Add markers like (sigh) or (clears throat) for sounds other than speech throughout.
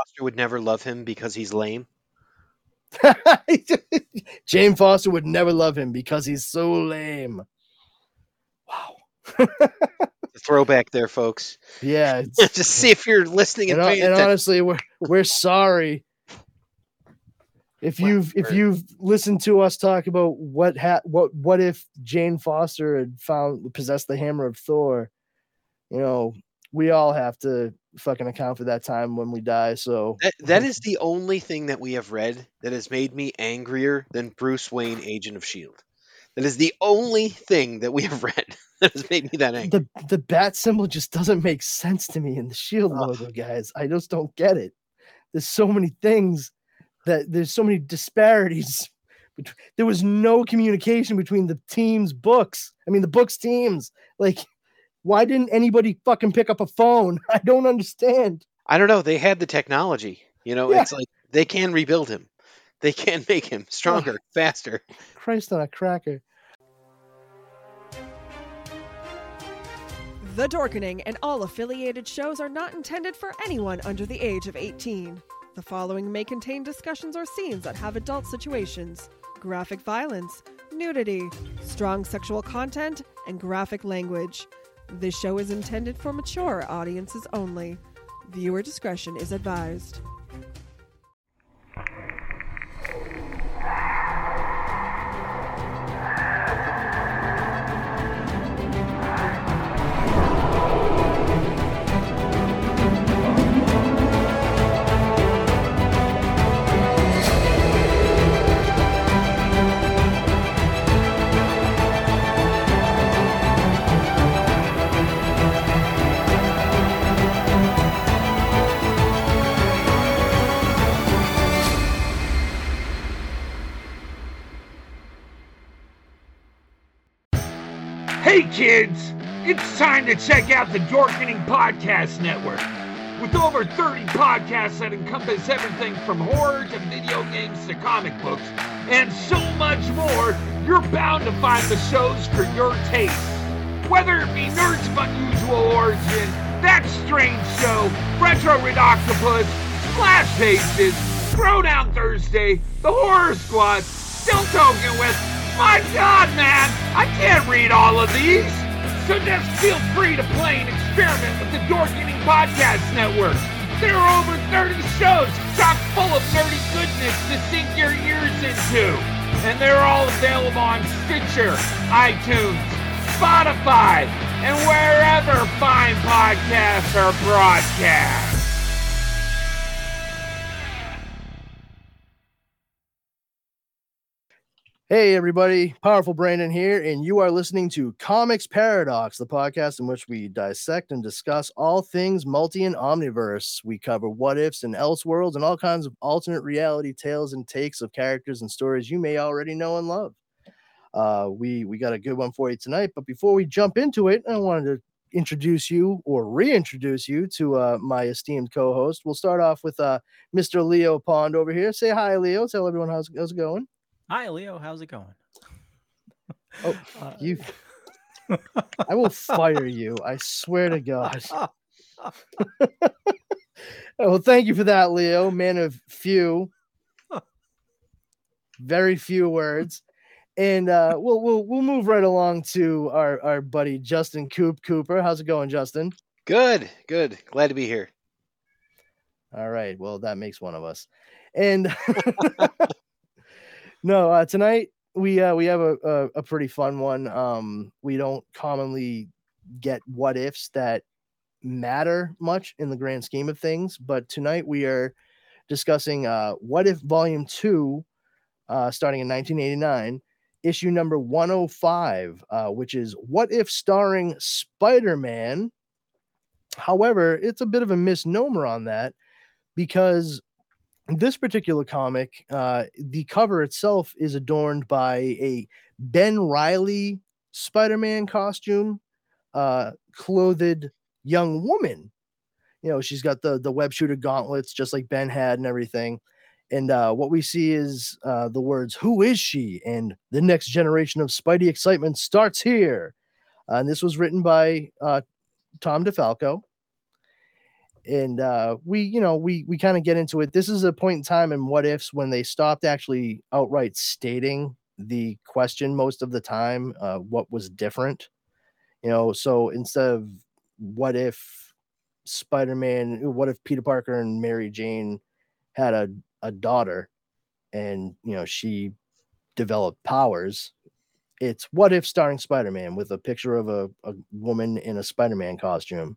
Foster would never love him because he's lame. (laughs) Jane Foster would never love him because he's so lame. Wow. (laughs) Throwback there, folks. Yeah, (laughs) Just see if you're listening and, and, uh, and honestly, we're we're sorry if you've if you've listened to us talk about what ha- what what if Jane Foster had found possessed the hammer of Thor. You know, we all have to fucking account for that time when we die. So That, that is (laughs) the only thing that we have read that has made me angrier than Bruce Wayne, Agent of Shield. That is the only thing that we have (laughs) read that has made me that angry. the the bat symbol just doesn't make sense to me in the shield Ugh. logo, guys. I just don't get it. There's so many things that there's so many disparities. (laughs) There was no communication between the teams' books. I mean, the books teams. Like, why didn't anybody fucking pick up a phone? (laughs) I don't understand. I don't know. They had the technology. You know, Yeah. it's like they can rebuild him. They can make him (sighs) stronger, faster. Christ on a cracker. The Dorkening and all affiliated shows are not intended for anyone under the age of 18. The following may contain discussions or scenes that have adult situations, graphic violence, nudity, strong sexual content, and graphic language. This show is intended for mature audiences only. Viewer discretion is advised. Kids, it's time to check out the Dorkening Podcast Network. With over 30 podcasts that encompass everything from horror to video games to comic books and so much more, you're bound to find the shows for your taste. Whether it be Nerds of Unusual Origin, That Strange Show, Retro Red Octopus, Splash Pages, Throwdown Thursday, The Horror Squad, Still Talking with, my god man, I can't read all of these! So just feel free to play and experiment with the Dorkening Podcast Network. There are over 30 shows chock full of nerdy goodness to sink your ears into. And they're all available on Stitcher, iTunes, Spotify, and wherever fine podcasts are broadcast. Hey, everybody, Powerful Brandon here, and you are listening to Comix Paradox, the podcast in which we dissect and discuss all things multi and omniverse. We cover what ifs and else worlds and all kinds of alternate reality tales and takes of characters and stories you may already know and love. Uh, we we got a good one for you tonight, but before we jump into it, I wanted to introduce you or reintroduce you to uh, my esteemed co-host. We'll start off with uh, Mr. Leo Pond over here. Say hi, Leo. Tell everyone how's, how's it going. Hi, Leo. How's it going? Oh, (laughs) Uh, you I will fire you. I swear to God. (laughs) (laughs) Well, thank you for that, Leo. Man of few, very few words. And uh, we'll we'll we'll move right along to our our buddy Justin Coop Cooper. How's it going, Justin? Good, good. Glad to be here. All right. Well, that makes one of us. And no, uh, tonight we uh, we have a, a a pretty fun one. Um, we don't commonly get what ifs that matter much in the grand scheme of things, but tonight we are discussing uh, what if Volume Two, uh, starting in 1989. Issue number 105, uh, which is What If Starring Spider Man. However, it's a bit of a misnomer on that because this particular comic, uh, the cover itself is adorned by a Ben Riley Spider-Man costume, uh, clothed young woman. You know, she's got the the web shooter gauntlets just like Ben had and everything. And uh, what we see is uh, the words "Who is she?" and the next generation of Spidey excitement starts here. Uh, and this was written by uh, Tom DeFalco. And uh, we, you know, we we kind of get into it. This is a point in time in what ifs when they stopped actually outright stating the question most of the time. Uh, what was different, you know? So instead of what if Spider-Man, what if Peter Parker and Mary Jane had a a daughter, and you know she developed powers. It's what if starring Spider-Man with a picture of a, a woman in a Spider-Man costume.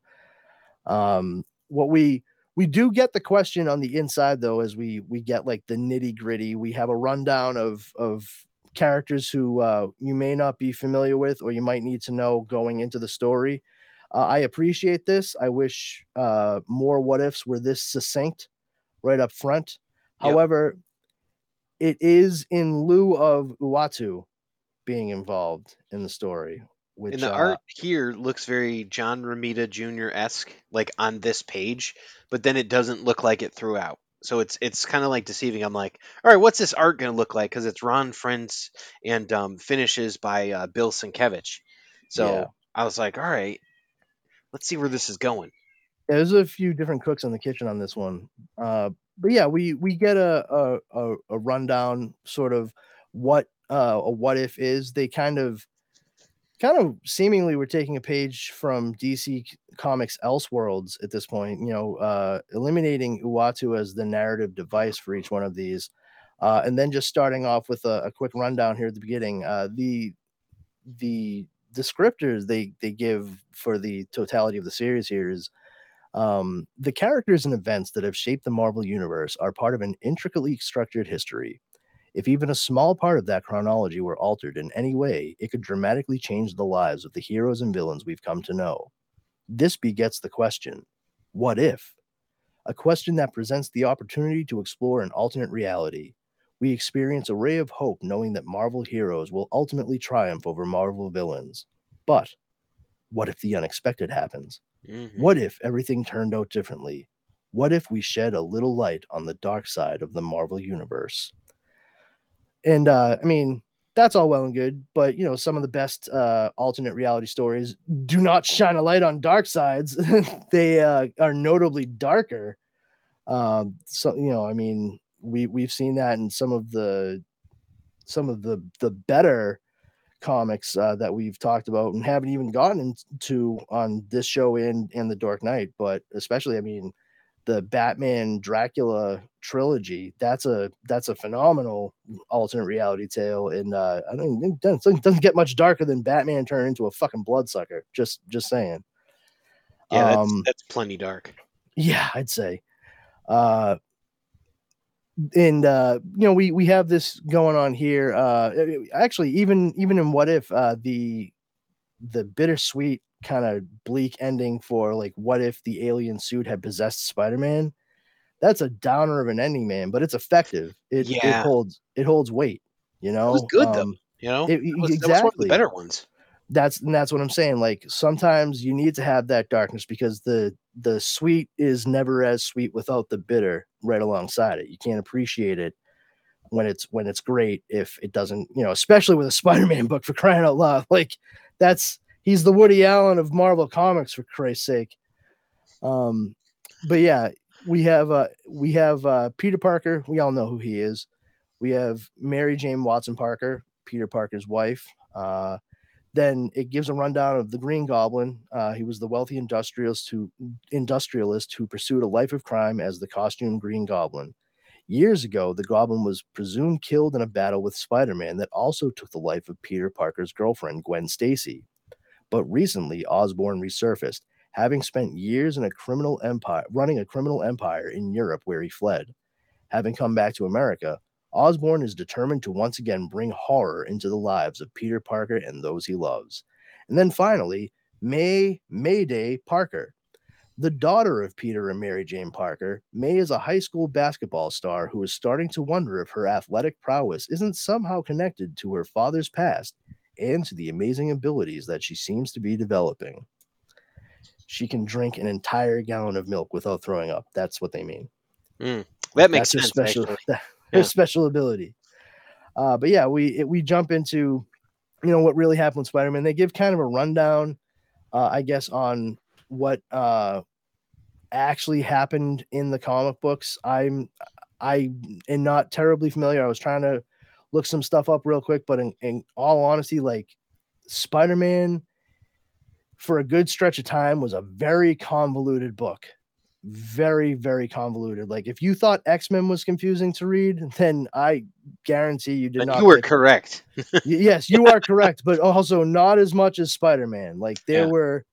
Um, what we we do get the question on the inside though, as we we get like the nitty gritty. We have a rundown of of characters who uh, you may not be familiar with or you might need to know going into the story. Uh, I appreciate this. I wish uh, more what ifs were this succinct right up front. Yep. However, it is in lieu of Uatu being involved in the story. Which and the uh, art here looks very John Romita Jr. esque, like on this page, but then it doesn't look like it throughout. So it's it's kind of like deceiving. I'm like, all right, what's this art going to look like? Because it's Ron Frenz and um, finishes by uh, Bill Sienkiewicz. So Yeah. I was like, all right, let's see where this is going. Yeah, there's a few different cooks in the kitchen on this one. Uh, but yeah, we we get a a, a, a rundown, sort of what uh, a what if is. They kind of kind of seemingly we're taking a page from DC Comics Elseworlds at this point. You know, uh, eliminating Uatu as the narrative device for each one of these, uh, and then just starting off with a, a quick rundown here at the beginning. Uh, the the descriptors they they give for the totality of the series here is um, the characters and events that have shaped the Marvel Universe are part of an intricately structured history. If even a small part of that chronology were altered in any way, it could dramatically change the lives of the heroes and villains we've come to know. This begets the question what if? A question that presents the opportunity to explore an alternate reality. We experience a ray of hope knowing that Marvel heroes will ultimately triumph over Marvel villains. But what if the unexpected happens? Mhm. What if everything turned out differently? What if we shed a little light on the dark side of the Marvel universe? And uh, I mean, that's all well and good, but you know, some of the best uh, alternate reality stories do not shine a light on dark sides. (laughs) they uh, are notably darker. Um, so you know, I mean, we we've seen that in some of the some of the the better comics uh, that we've talked about and haven't even gotten into on this show and and the Dark Knight, but especially, I mean, the Batman Dracula trilogy. That's a that's a phenomenal alternate reality tale, and uh, I don't it doesn't, doesn't get much darker than Batman turning into a fucking bloodsucker. Just just saying. Yeah, that's, Um, that's plenty dark. Yeah, I'd say. Uh and uh you know we we have this going on here uh actually even even in what if uh the the bittersweet kind of bleak ending for like what if the alien suit had possessed spider-man that's a downer of an ending man but it's effective it, it holds it holds weight you know It was good, though. Um, You know, it- That was, that was one of exactly the better ones. that's and that's what I'm saying. Like sometimes you need to have that darkness because the the sweet is never as sweet without the bitter right alongside it. You can't appreciate it when it's when it's great if it doesn't, you know, especially with a (laughs) Spider-Man book for crying out loud. Like that's he's the Woody Allen of Marvel Comics for Christ's sake. Um, but yeah, we have uh we have uh Peter Parker. We all know who he is. We have Mary Jane Watson Parker, Peter Parker's wife. Uh, then it gives a rundown of the Green Goblin. Uh, he was the wealthy industrialist who industrialist who pursued a life of crime as the costume Green Goblin. Years ago, the Goblin was presumed killed in a battle with Spider-Man that also took the life of Peter Parker's girlfriend, Gwen Stacy. But recently, Osborn resurfaced, having spent years in a criminal empire, running a criminal empire in Europe where he fled. Having come back to America, Osborn is determined to once again bring horror into the lives of Peter Parker and those he loves. And then finally, May Mayday Parker. The daughter of Peter and Mary Jane Parker, May is a high school basketball star who is starting to wonder if her athletic prowess isn't somehow connected to her father's past and to the amazing abilities that she seems to be developing. She can drink an entire gallon of milk without throwing up. That's what they mean That makes that's her sense. special actually. (laughs) her special ability. Uh, but yeah, we it, we jump into you know what really happened with Spider-Man. They give kind of a rundown, uh, I guess, on what uh, actually happened in the comic books. I'm I am not terribly familiar. I was trying to look some stuff up real quick, but in, in all honesty, like Spider-Man for a good stretch of time was a very convoluted book. Very, very convoluted. Like if you thought X-Men was confusing to read, (laughs) then I guarantee you did And not. you were get- correct. (laughs) Yes, you are correct, but also not as much as Spider-Man. Like there Yeah. were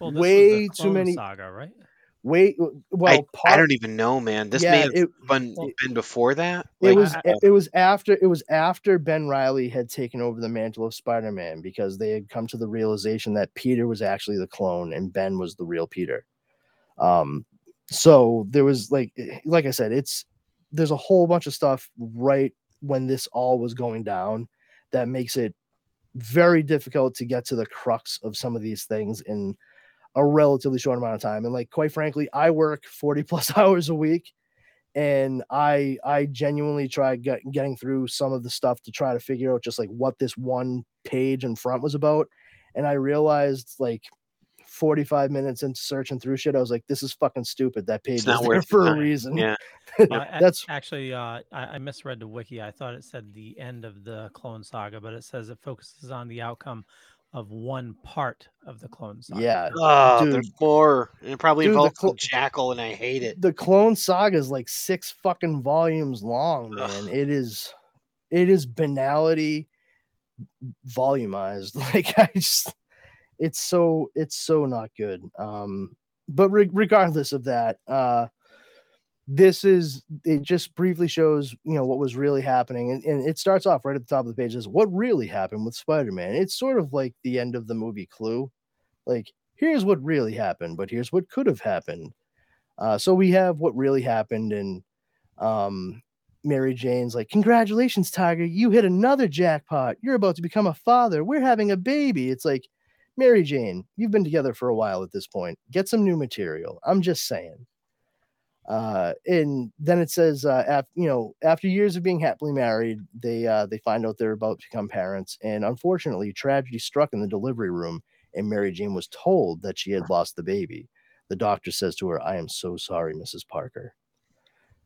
Well, this the way too many- saga, right? Way well. I, I don't even know, man. This yeah, may have it, been, Well- been before that. it was I- it was after it was after Ben Riley had taken over the mantle of Spider-Man because they had come to the realization that Peter was actually the clone and Ben was the real Peter. Um so there was like eh, like I said it's there's a whole bunch of stuff right when this all was going down that makes it very difficult to get to the crux of some of these things in a relatively short amount of time and like quite frankly I work 40 plus (laughs) hours a week and I I genuinely tried get, getting through some of the stuff to try to figure out just like what this one page in front was about, and I realized like 45 minutes into searching through shit, I was like, this is fucking stupid. That page is not there worth the for a reason. Yeah. (laughs) That's actually uh, I, I misread the wiki. I thought it said the end of the Clone Saga, but it says it focuses on the outcome of one part of the Clone Saga. yeah. Oh, Dude. there's more. And it probably Dude, the involves clo- some Jackal, and I hate it. The Clone Saga is like six fucking volumes long, man. Ugh. It is it is banality volumized. (laughs) Like I just it's so it's so not good. Um but re- regardless of that, uh this is it just briefly shows you know what was really happening and, and it starts off right at the top of the page as what really happened with spider-man? It's sort of like the end of the movie clue like here's what really happened but here's what could have happened. Uh, so we have what really happened and um mary jane's like congratulations tiger you hit another jackpot. You're about to become a father. We're having a baby. It's like mary jane you've been together for a while at this point. Get some new material. I'm just saying uh and then it says uh after you know after years of being happily married they uh they find out they're about to become parents and unfortunately tragedy struck in the delivery room and mary jane was told that she had lost the baby the doctor says to her i am so sorry mrs parker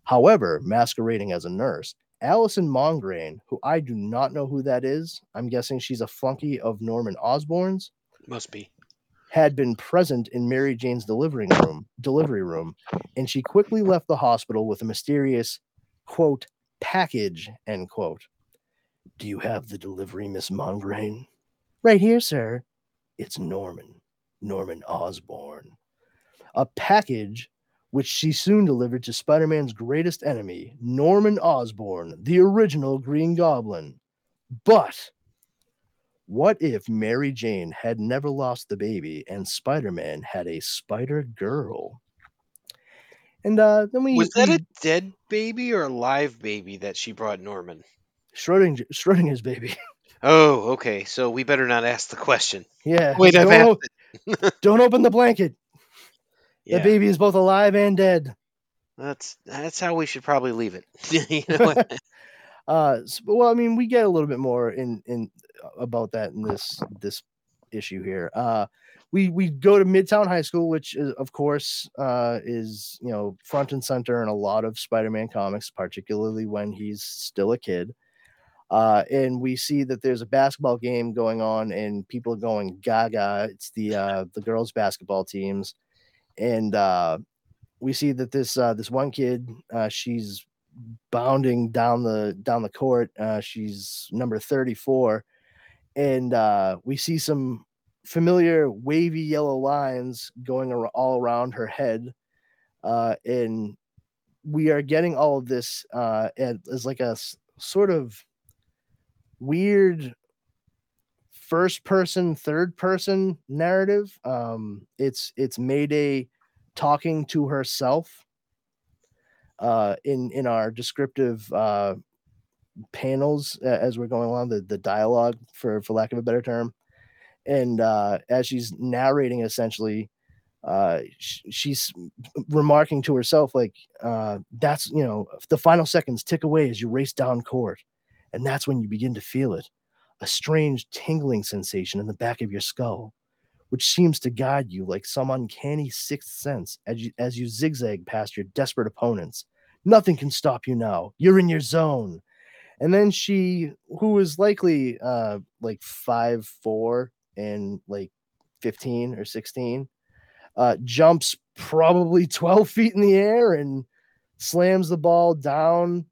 however masquerading as a nurse alison mongrain who i do not know who that is i'm guessing she's a flunky of norman osborn's Must be. Had been present in Mary Jane's delivery room, delivery room, and she quickly left the hospital with a mysterious quote package end quote. Do you have the delivery, Miss Mongrain? Right here, sir. It's Norman, Norman Osborn. A package which she soon delivered to Spider-Man's greatest enemy, Norman Osborn, the original Green Goblin. But what if Mary Jane had never lost the baby and Spider Man had a Spider Girl? And uh, then we Was that a dead baby or a live baby that she brought Norman? Schrodinger, Schrodinger's baby? (laughs) Oh, okay. So we better not ask the question. yeah. (laughs) Wait, I've don't, asked o- don't open the blanket. Yeah, The baby is both alive and dead. that's that's how we should probably leave it. (laughs) you know what? Uh, well, I mean, we get a little bit more in in about that in this this issue here. Uh, we we go to Midtown High School, which is, of course uh, is you know front and center in a lot of Spider-Man comics, particularly when he's still a kid. Uh, and we see that there's a basketball game going on, and people are going gaga. It's the uh, the girls' basketball teams, and uh, we see that this uh, this one kid, uh, she's bounding down the down the court. Uh, she's number 34, and uh, we see some familiar wavy yellow lines going ar- all around her head, uh, and we are getting all of this uh, as like a s- sort of weird first person third person narrative. Um it's it's mayday talking to herself uh in in our descriptive uh panels as we're going along the the dialogue for for lack of a better term and uh as she's narrating essentially uh sh- she's remarking to herself like uh that's you know the final seconds tick away as you race down court and that's when you begin to feel it a strange tingling sensation in the back of your skull which seems to guide you like some uncanny sixth sense as you, as you zigzag past your desperate opponents. Nothing can stop you now. You're in your zone. And then she, who is likely uh, like five four and like 15 or 16, uh, jumps probably (laughs) 12 feet in the air and slams the ball down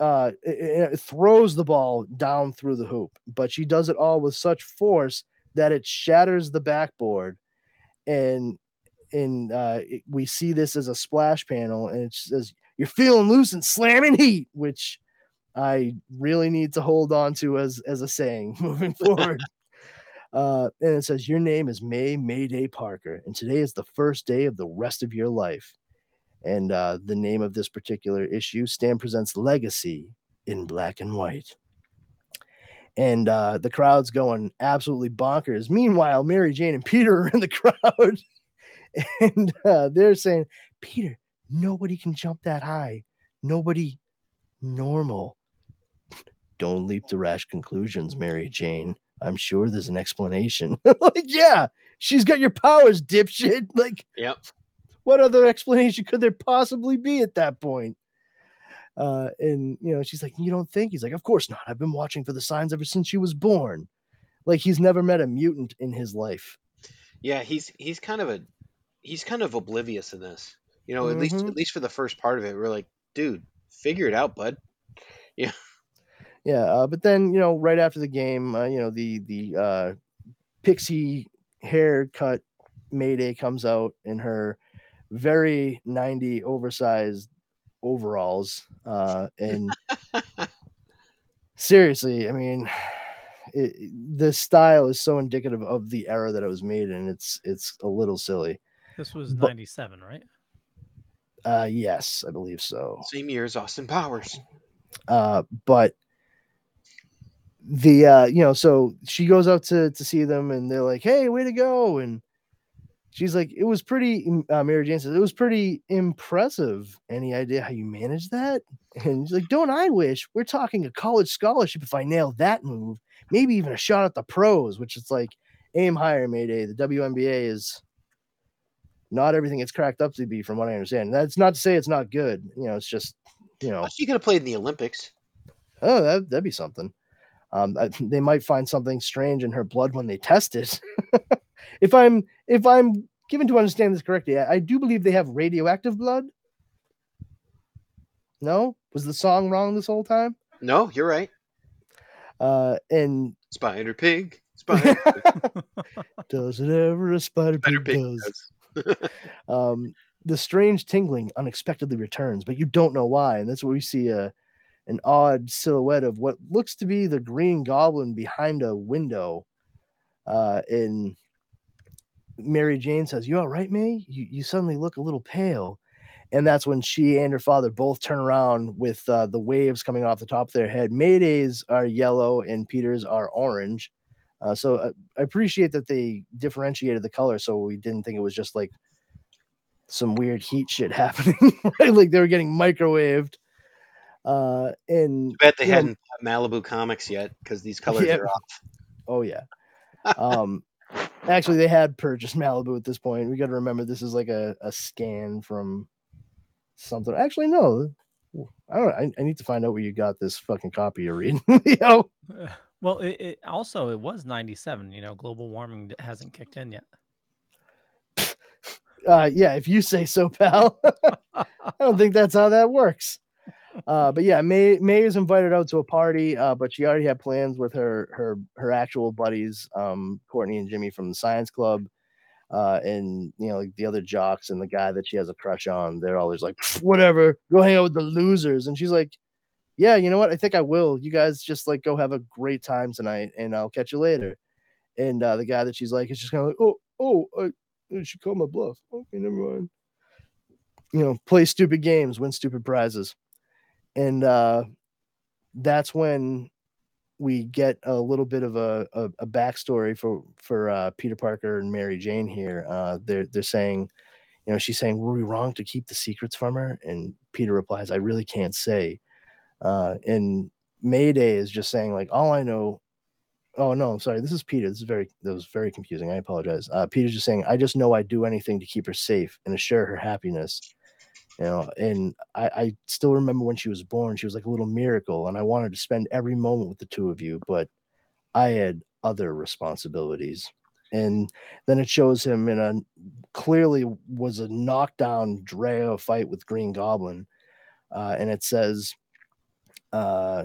uh, it, it throws the ball down through the hoop, but she does it all with such force that it shatters the backboard. And and uh, we see this as a splash panel, and it says, "You're feeling loose and slamming heat," which I really need to hold on to as as a saying (laughs) moving (laughs) forward. uh, and it says, "Your name is May Mayday Parker, and today is the first day of the rest of your life." And uh, the name of this particular issue, Stan Presents Legacy in black and white. And uh, the crowd's going absolutely bonkers. Meanwhile, Mary Jane and Peter are in the (laughs) crowd. and uh, they're saying, Peter, nobody can jump that high. Nobody normal. Don't leap to rash conclusions, Mary Jane. I'm sure there's an explanation. (laughs) like, yeah, she's got your powers, dipshit. (laughs) Like, Yep. what other explanation could there possibly be at that point? Uh, and you know, she's like, You don't think? He's like, Of course not. I've been watching for the signs ever since she was born. Like he's never met a mutant in his life. Yeah, he's he's kind of a he's kind of oblivious in this. You know, at least Mhm. at least for the first part of it, we're like, dude, figure it out, bud. (laughs) Yeah, uh, but then you know, right after the game, uh, you know, the the uh, pixie haircut Mayday comes out in her very 90 oversized overalls. Uh, and (laughs) seriously, I mean, it, the style is so indicative of the era that it was made in. It's it's a little silly. This was 97, right? Uh, yes, I believe so. Same year as Austin Powers. uh but the uh you know so she goes out to to see them and they're like hey way to go. And she's like it was pretty uh, mary jane says it was pretty impressive. Any idea how you managed that? And she's like don't i wish we're talking a college scholarship if i nail that move. Maybe even a shot at the pros which is like aim higher mayday. The WNBA is not everything it's cracked up to be from what i understand that's not to say it's not good you know it's just you know She could have played in the Olympics. Oh, that, that'd be something. Um, I- they might find something strange in her blood when they test it. (laughs) if I'm if I'm given to understand this correctly, I, I do believe they have radioactive blood. No, was the song wrong this whole time? No, you're right. Uh, and Spider Pig. (laughs) Spider Pig. does it ever a spider Spider pig Pig does? does. (laughs) um, the strange tingling unexpectedly returns, but you don't know why. And that's where we see a an odd silhouette of what looks to be the Green Goblin behind a window. Uh, and Mary Jane says, "You all right, May? You you suddenly look a little pale." And that's when she and her father both turn around with uh, the waves coming off the top of their head. Maydays are yellow and Peter's are orange. Uh, so uh, I appreciate that they differentiated the color so we didn't think it was just like some weird heat shit (laughs) happening, right? Like they were getting microwaved. Uh, and Too bad they you hadn't bought Malibu comics yet because these colors Yeah. are off. Oh yeah. (laughs) Um, actually, they had purchased Malibu at this point. We got to remember this is like a, a scan from something. Actually, no. I don't. I, I need to find out where you got this fucking copy you're reading. (laughs) you know? Well, it, it also it was 97. You know, global warming hasn't kicked in yet. Uh, yeah, if you say so, pal. (laughs) I don't think that's how that works. Uh, but yeah, May May is invited out to a party, uh, but she already had plans with her her her actual buddies, um, Courtney and Jimmy from the science club, uh, and you know like the other jocks and the guy that she has a crush on. They're always like, whatever, go hang out with the losers, and she's like, yeah, you know what? I think I will. You guys just like go have a great time tonight, and I'll catch you later. And uh, the guy that she's like is just kind of like, oh, oh, I, I should call my bluff. Okay, never mind. You know, play stupid games, win stupid prizes. And uh, that's when we get a little bit of a, a, a backstory for for uh, Peter Parker and Mary Jane here. Uh, they're they're saying, you know, she's saying, were we wrong to keep the secrets from her? And Peter replies, I really can't say. Uh, and Mayday is just saying, like, all I know Oh no, I'm sorry. This is Peter. This is very that was very confusing. I apologize. Uh, Peter's just saying, I just know I'd do anything to keep her safe and assure her happiness. You know, and I, I still remember when she was born, she was like a little miracle, and I wanted to spend every moment with the two of you, but I had other responsibilities. And then it shows him in a clearly was a knockdown Drago fight with Green Goblin. Uh, and it says uh,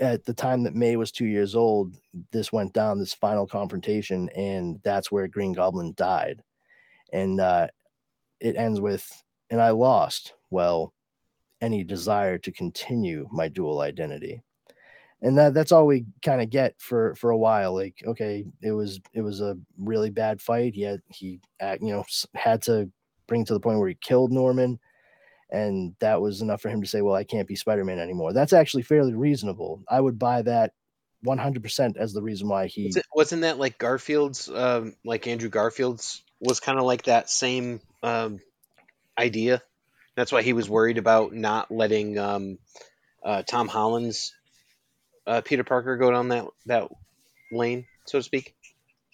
at the time that May was two years old, this went down, this final confrontation, and that's where Green Goblin died. And uh, it ends with, and I lost, well, any desire to continue my dual identity. And that that's all we kind of get for for a while. Like, okay, it was it was a really bad fight. Yet he, uh, you know, had to bring to the point where he killed Norman and that was enough for him to say, "Well, I can't be Spider-Man anymore." That's actually fairly reasonable. I would buy that 100% as the reason why he wasn't that like Garfield's, um, like Andrew Garfield's was kind of like that same um, idea. That's why he was worried about not letting um, uh, Tom Holland's uh, Peter Parker go down that that lane, so to speak.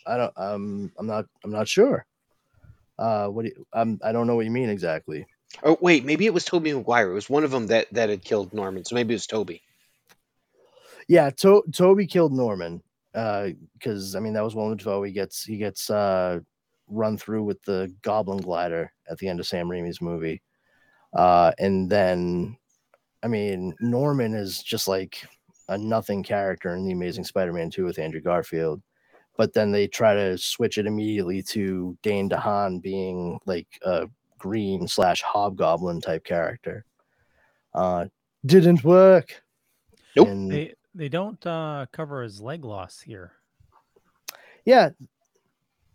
I don't um I'm not I'm not sure. Uh what do you, I'm I don't know what you mean exactly. Oh wait, maybe it was Tobey Maguire. It was one of them that that had killed Norman. So maybe it was Tobey. Yeah, to- Tobey killed Norman. Uh, because I mean that was Willem Dafoe. He gets he gets uh run through with the Goblin glider at the end of Sam Raimi's movie. Uh, and then I mean Norman is just like a nothing character in the Amazing Spider-Man 2 with Andrew Garfield. But then they try to switch it immediately to Dane DeHaan being like a green slash hobgoblin type character. Uh, didn't work. Nope. And They they don't uh, cover his leg loss here. yeah,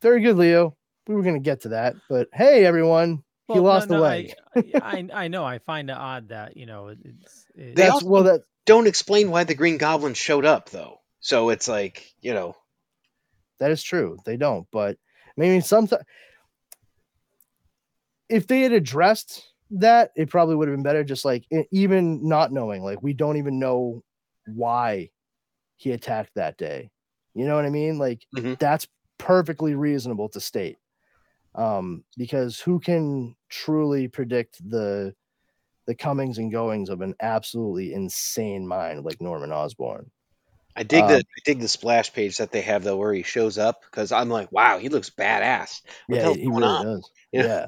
very good, Leo. We were gonna get to that, but hey, everyone, he Well, no, lost no, the I- leg. I, I I know. I find it odd that you know it- it's. It, They That's also- well, that Don't explain why the Green Goblin showed up though. So it's like you know, that is true. They don't, but I mean, sometimes if they had addressed that, it probably would have been better. Just like even not knowing, like we don't even know why he attacked that day. You know what I mean? Like Mhm. that's perfectly reasonable to state. Um, because who can truly predict the the comings and goings of an absolutely insane mind like Norman Osborn? I dig Um, the I dig the splash page that they have though where he shows up because I'm like, wow, he looks badass. What yeah, he really on? does. (laughs) Yeah. Yeah.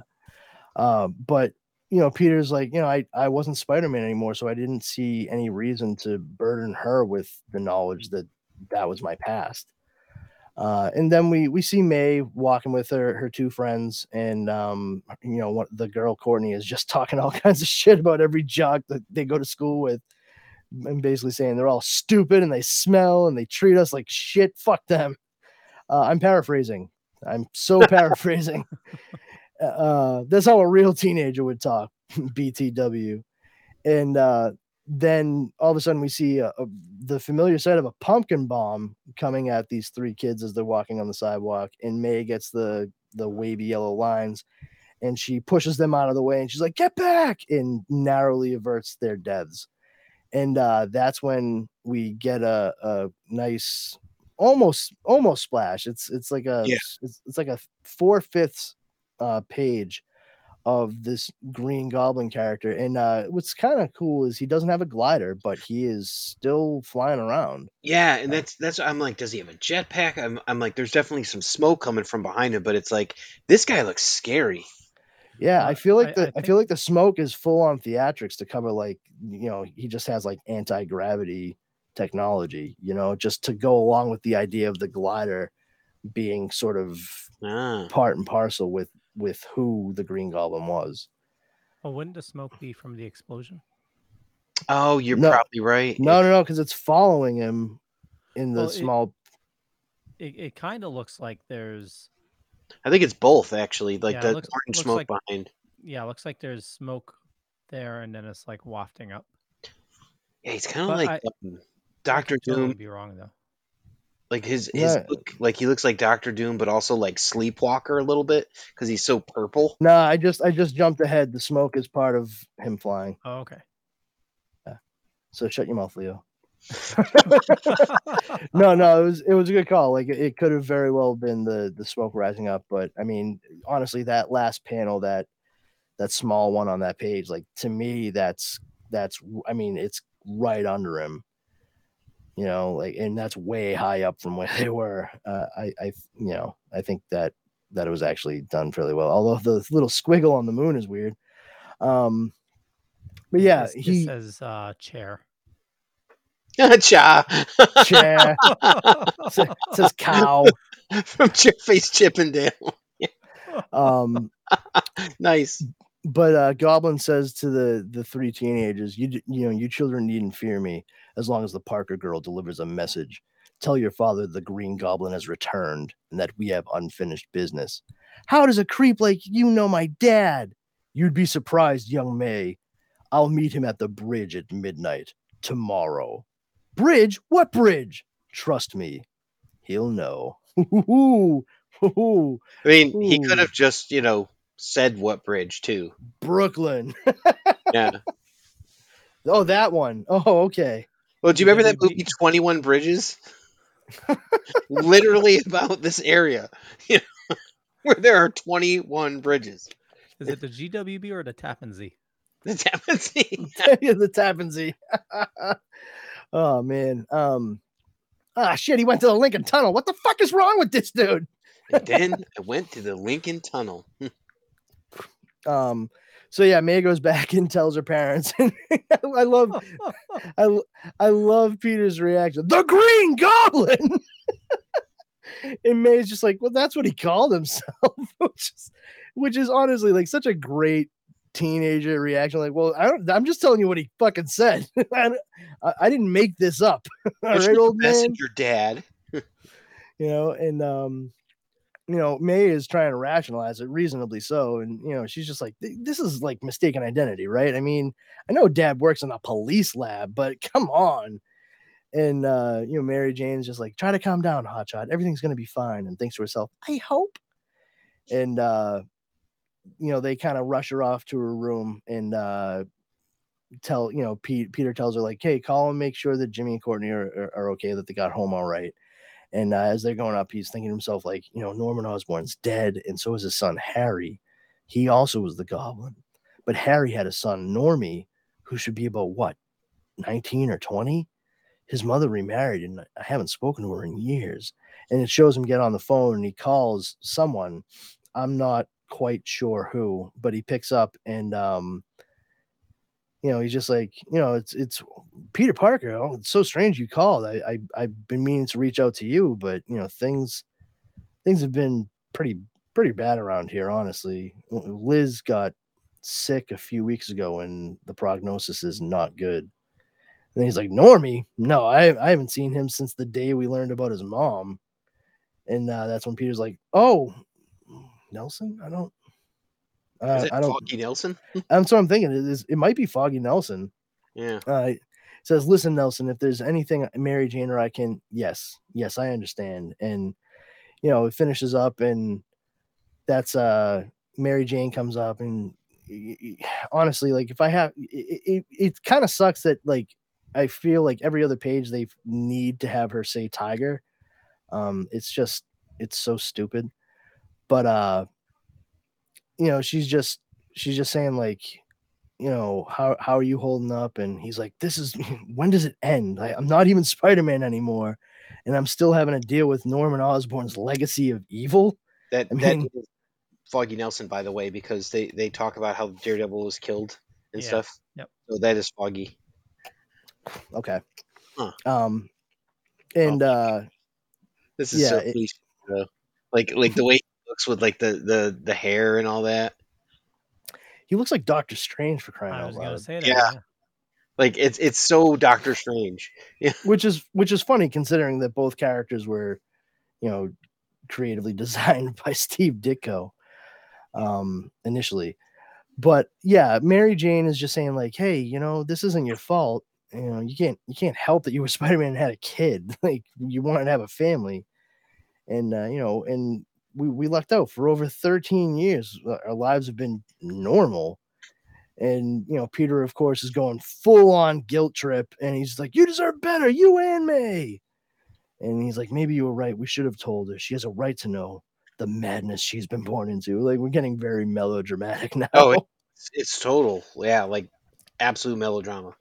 Um, but you know, Peter's like, you know, I, I wasn't Spider-Man anymore, so I didn't see any reason to burden her with the knowledge that that was my past. Uh, and then we we see May walking with her her two friends, and um, you know, what the girl Courtney is just (laughs) talking all kinds of shit about every jock that they go to school with, and basically saying they're all stupid and they smell and they treat us like shit. Fuck them. Uh, I'm paraphrasing. I'm so (laughs) paraphrasing. Uh, that's how a real teenager would talk. (laughs) BTW, and uh, then all of a sudden we see a, a, the familiar sight of a pumpkin bomb coming at these three kids as they're walking on the sidewalk, and May gets the the wavy yellow lines, and she pushes them out of the way, and she's like, "Get back!" and narrowly averts their deaths. And uh, that's when we get a, a nice, almost almost splash. It's it's like a Yeah. it's, it's like a four fifths uh, page of this Green Goblin character. And uh, what's kind of cool is he doesn't have a glider, but he is still flying around. Yeah, and that's that's I'm like, does he have a jetpack? I'm I'm like, there's definitely some smoke coming from behind him, but it's like this guy looks scary. Yeah, I Uh, feel like I- the I I, think- feel like the smoke is full on theatrics to cover like you know he just has like anti gravity technology, you know, just to go along with the idea of the glider being sort of Ah, part and parcel with with who the Green Goblin was. well, wouldn't the smoke be from the explosion? oh, you're No. probably right. No, no, no, because it's following him in the Well, small. It, it kind of looks like there's I think it's both actually, like Yeah, it the looks- orange looks smoke like- behind. yeah, it looks like there's smoke there, and then it's like wafting up. Yeah, he's kind of like I- um, Doctor could totally Doom. be wrong though. Like his his Yeah. look, like he looks like Doctor Doom, but also like Sleepwalker a little bit because he's so purple. No, I just I just jumped ahead. The smoke is part of him flying. Oh, okay. So shut your mouth, Leo. (laughs) (laughs) no, no, it was it was a good call. Like it, it could have very well been the the smoke rising up, but I mean, honestly, that last panel, that that small one on that page, like to me, that's that's I mean, it's right under him. You know, like, and that's way high up from (laughs) where they were. Uh, I, I, you know, I think that that it was actually done fairly well. Although the little squiggle on the moon is weird. Um, but yeah, This- this he says uh, chair. (laughs) Cha chair (laughs) sa- says cow. from Chipface Chippendale. Um, Nice. but uh, Goblin says to the the three teenagers, "You you know, you children needn't fear me as long as the Parker girl delivers a message. Tell your father the Green Goblin has returned and that we have unfinished business. How does a creep like you know my dad? You'd be surprised, young May. I'll meet him at the bridge at midnight tomorrow. Bridge? What bridge? Trust me, he'll know. (laughs) Hoo-hoo-hoo. I mean, he could have just, you know, said what bridge too. Brooklyn. (laughs) Yeah. Oh, that one. Oh, okay. Well, do you remember that movie Twenty One Bridges? Literally about this area, (laughs) you know, where there are twenty one bridges. Is it the GWB or the Tappan Zee? That's happening. the Tappan Zee. (laughs) (laughs) oh man. Um. Ah, shit. He went to the Lincoln Tunnel. What the fuck is wrong with this dude? and then I went to the Lincoln Tunnel. Um. So yeah, May goes (laughs) back and tells her parents. (laughs) I love, (laughs) I, I love Peter's reaction. The Green Goblin. and May's just like, well, that's what he called himself, which is, which is honestly like such a great teenager reaction. Like, well, I don't, I'm just telling you what he fucking said. I, I- didn't make this up. All right, old man. dad. you know, and um, you know, May is trying to rationalize it reasonably so, and you know, she's just like, this is like mistaken identity, right? I mean, I know Dad works in a police lab, but (laughs) come on. And uh, you know, Mary Jane's just like, try to calm down, Hotshot. Everything's gonna be fine, and thinks to herself, I hope. And uh, you know, they kind of rush her off to her room and uh tell you know Pete, Peter tells her like, hey, call and make sure that Jimmy and Courtney are, are, are okay, that they got home all right. And uh, as they're going up, he's thinking to himself, like, you know, Norman Osborn's dead, and so is his son Harry. He also was the goblin. But Harry had a son, Normie, who should be about what, 19 or 20? His mother remarried, and I haven't spoken to her in years. And it shows him get on the phone and he calls someone. I'm not quite sure who, but he picks up and um, you know, he's just like, you know, it's it's Peter Parker. Oh, it's so strange you called. I, I I've been meaning to reach out to you, but you know, things things have been pretty pretty bad around here, honestly. Liz got sick a few weeks ago, and the prognosis is not good. And he's like, Normie? No, I I haven't seen him since the day we learned about his mom. And uh, that's when Peter's like, Oh, Nelson? I don't. Uh, Is it I don't. Foggy Nelson? (laughs) That's what I'm thinking. It is. It might be Foggy Nelson. Yeah. Uh, it says, "Listen, Nelson. If there's anything Mary Jane or I can, yes, yes, I understand." And you know, it finishes up, and that's uh, Mary Jane comes up, and honestly, like if I have, it, it, it kind of sucks that like I feel like every other page they need to have her say tiger. Um, it's just it's so stupid, but uh, you know, she's just she's just saying like you know how how are you holding up and he's like this is (laughs) when does it end I, i'm not even spider-man anymore and i'm still having to deal with norman osborn's legacy of evil That I mean- is Foggy Nelson, by the way, because they they talk about how Daredevil was killed and Yeah. stuff. Yep. So that is Foggy. okay Huh. um and uh This is Yeah, so it- Like like the way he looks with like the the the hair and all that. he looks like doctor strange for crying I out was gonna loud say that. Yeah. Yeah. Like it's it's so Doctor Strange. (laughs) which is which is funny considering that both characters were you know creatively (laughs) designed by steve ditko um initially but yeah mary jane is just saying like hey you know this isn't your fault you know you can't you can't help that you were (laughs) spider-man and had a kid like you wanted to have a family and uh, you know and we, we lucked out for over 13 years uh, our lives have been normal And you know, Peter, of course, is going full on guilt trip, and he's like, "You deserve better, you and May." And he's like, "Maybe you were right. We should have told her. She has a right to know the madness she's been born into." Like we're getting very melodramatic (laughs) now. Oh, It's, it's total, yeah, like absolute melodrama.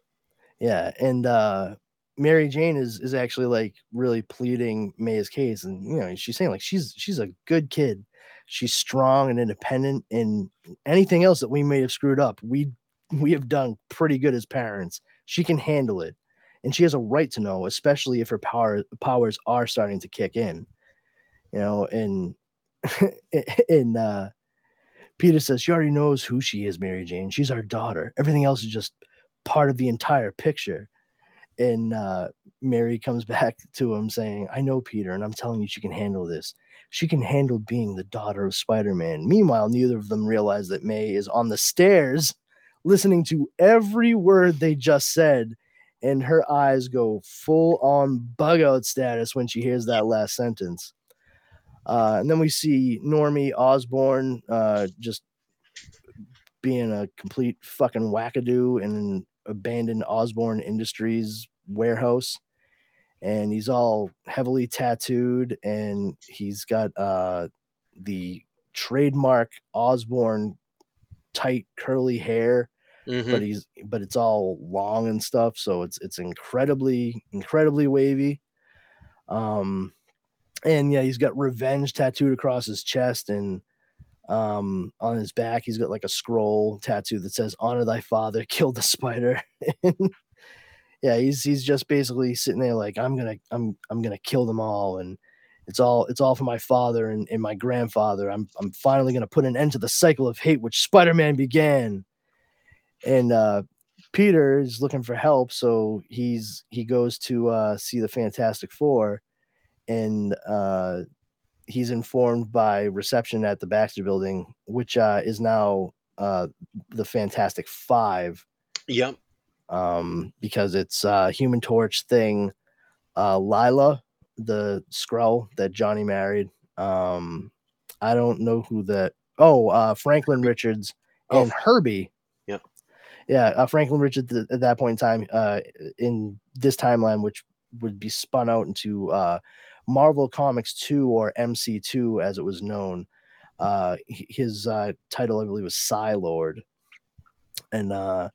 Yeah, and uh Mary Jane is is actually like really pleading May's case, and you know she's saying like she's she's a good kid, she's strong and independent, and anything else that we may have screwed up, we we have done pretty good as parents. She can handle it, and she has a right to know, especially if her power powers are starting to kick in, you know. And (laughs) and uh Peter says she already knows who she is, Mary Jane. She's our daughter. Everything else is just part of the entire picture. And uh, Mary comes (laughs) back to him saying, I know, Peter, and I'm telling you, she can handle this. She can handle being the daughter of Spider Man. Meanwhile, neither of them realize that May is on the stairs listening to every word they just said. And her eyes go full on bug out status when she hears that last sentence. Uh, and then we see Normie Osborn uh, just being a complete fucking wackadoo in an abandoned Osborn Industries warehouse. And he's all heavily tattooed and he's got uh, the trademark Osborn tight curly hair, Mhm. but he's but it's all long and stuff, so it's it's incredibly incredibly wavy. Um and yeah, he's got revenge tattooed across his chest and um on his back he's got like a scroll tattoo that says honor thy father (laughs) kill the spider. Yeah he's he's just basically sitting there like i'm gonna i'm i'm gonna kill them all and it's all it's all for my father and, and my grandfather. I'm i'm finally gonna put an end to the cycle of hate which spider-man began. And uh peter is looking for help so he's he goes to uh see the fantastic four and uh he's informed by reception at the Baxter building, which uh, is now uh, the Fantastic Five, Yep. um, because it's uh, Human Torch thing, uh, Lila, the Skrull that Johnny married. Um, I don't know who that. Oh, uh, Franklin Richards Oh. and Herbie. Yep. Yeah, uh, Franklin Richards th- at that point in time, uh, in this timeline, which would be spun out into uh, Marvel Comics 2 or MC2 as it was known. Uh, his uh, title, I believe, was Psi-Lord. And uh,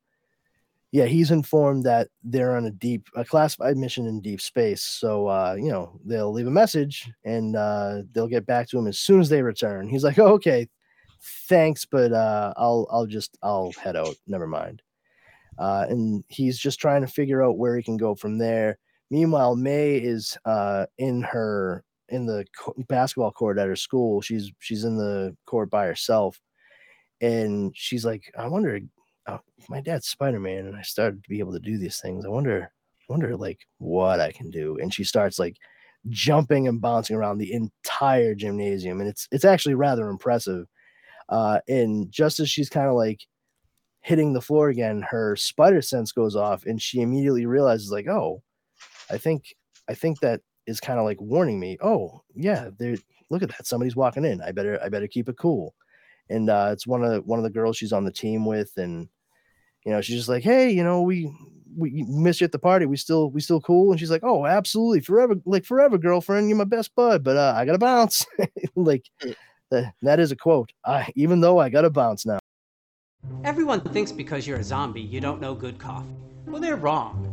yeah, he's informed that they're on a deep, a classified mission in deep space. So, uh, you know, they'll leave a message and uh, they'll get back to him as soon as they return. He's like, oh, okay, thanks, but uh, I'll, I'll just, I'll head out. Never mind. Uh, and he's just trying to figure out where he can go from there. Meanwhile, May is uh, in her in the basketball court at her school. She's she's in the court by herself, and she's like, "I wonder, uh, my dad's Spider Man, and I started to be able to do these things. I wonder, wonder like what I can do." And she starts like jumping and bouncing around the entire gymnasium, and it's it's actually rather impressive. Uh, and just as she's kind of like hitting the floor again, her spider sense goes off, and she immediately realizes like, "Oh." I think I think that is kind of like warning me. Oh, yeah, there. Look at that. Somebody's walking in. I better I better keep it cool. And uh, it's one of the, one of the girls she's on the team with, and you know she's just like, hey, you know we we miss you at the party. We still we still cool. And she's like, oh, absolutely, forever, like forever, girlfriend. You're my best bud, but uh, I gotta bounce. (laughs) like that, that is a quote. I even though I gotta bounce now. Everyone thinks because you're a zombie, you don't know good coffee. Well, they're wrong.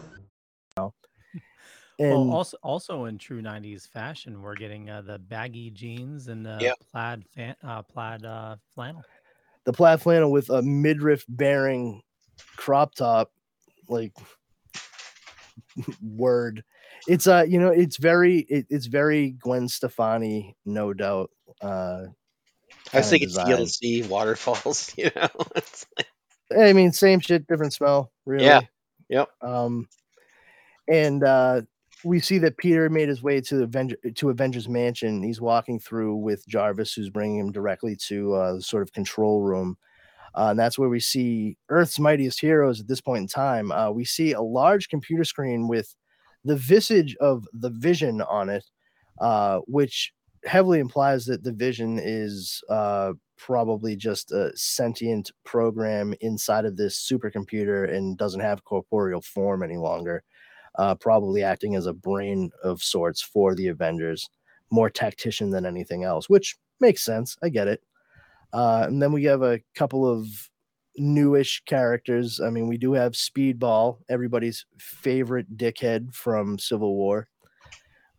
And well, also also in true '90s fashion, we're getting uh, the baggy jeans and the Yeah. plaid fan, uh, plaid uh, flannel. the plaid flannel with a midriff bearing crop top like (laughs) word it's uh you know it's very it, it's very gwen stefani no doubt uh I was kinda thinking design. TLC waterfalls. (laughs) You know, it's like, i mean same shit different smell really Yeah. Yep. um and uh, we see that Peter made his way to Avenger to Avengers Mansion. He's walking through with Jarvis, who's bringing him directly to uh, the sort of control room. Uh, and that's where we see Earth's mightiest heroes at this point in time. Uh, we see a large computer screen with the visage of the Vision on it, uh, which heavily implies that the Vision is uh, probably just a sentient program inside of this supercomputer and doesn't have corporeal form any longer. Uh, probably acting as a brain of sorts for the Avengers, more tactician than anything else, which makes sense. I get it. Uh, and then we have a couple of newish characters. I mean, we do have Speedball, everybody's favorite dickhead from Civil War.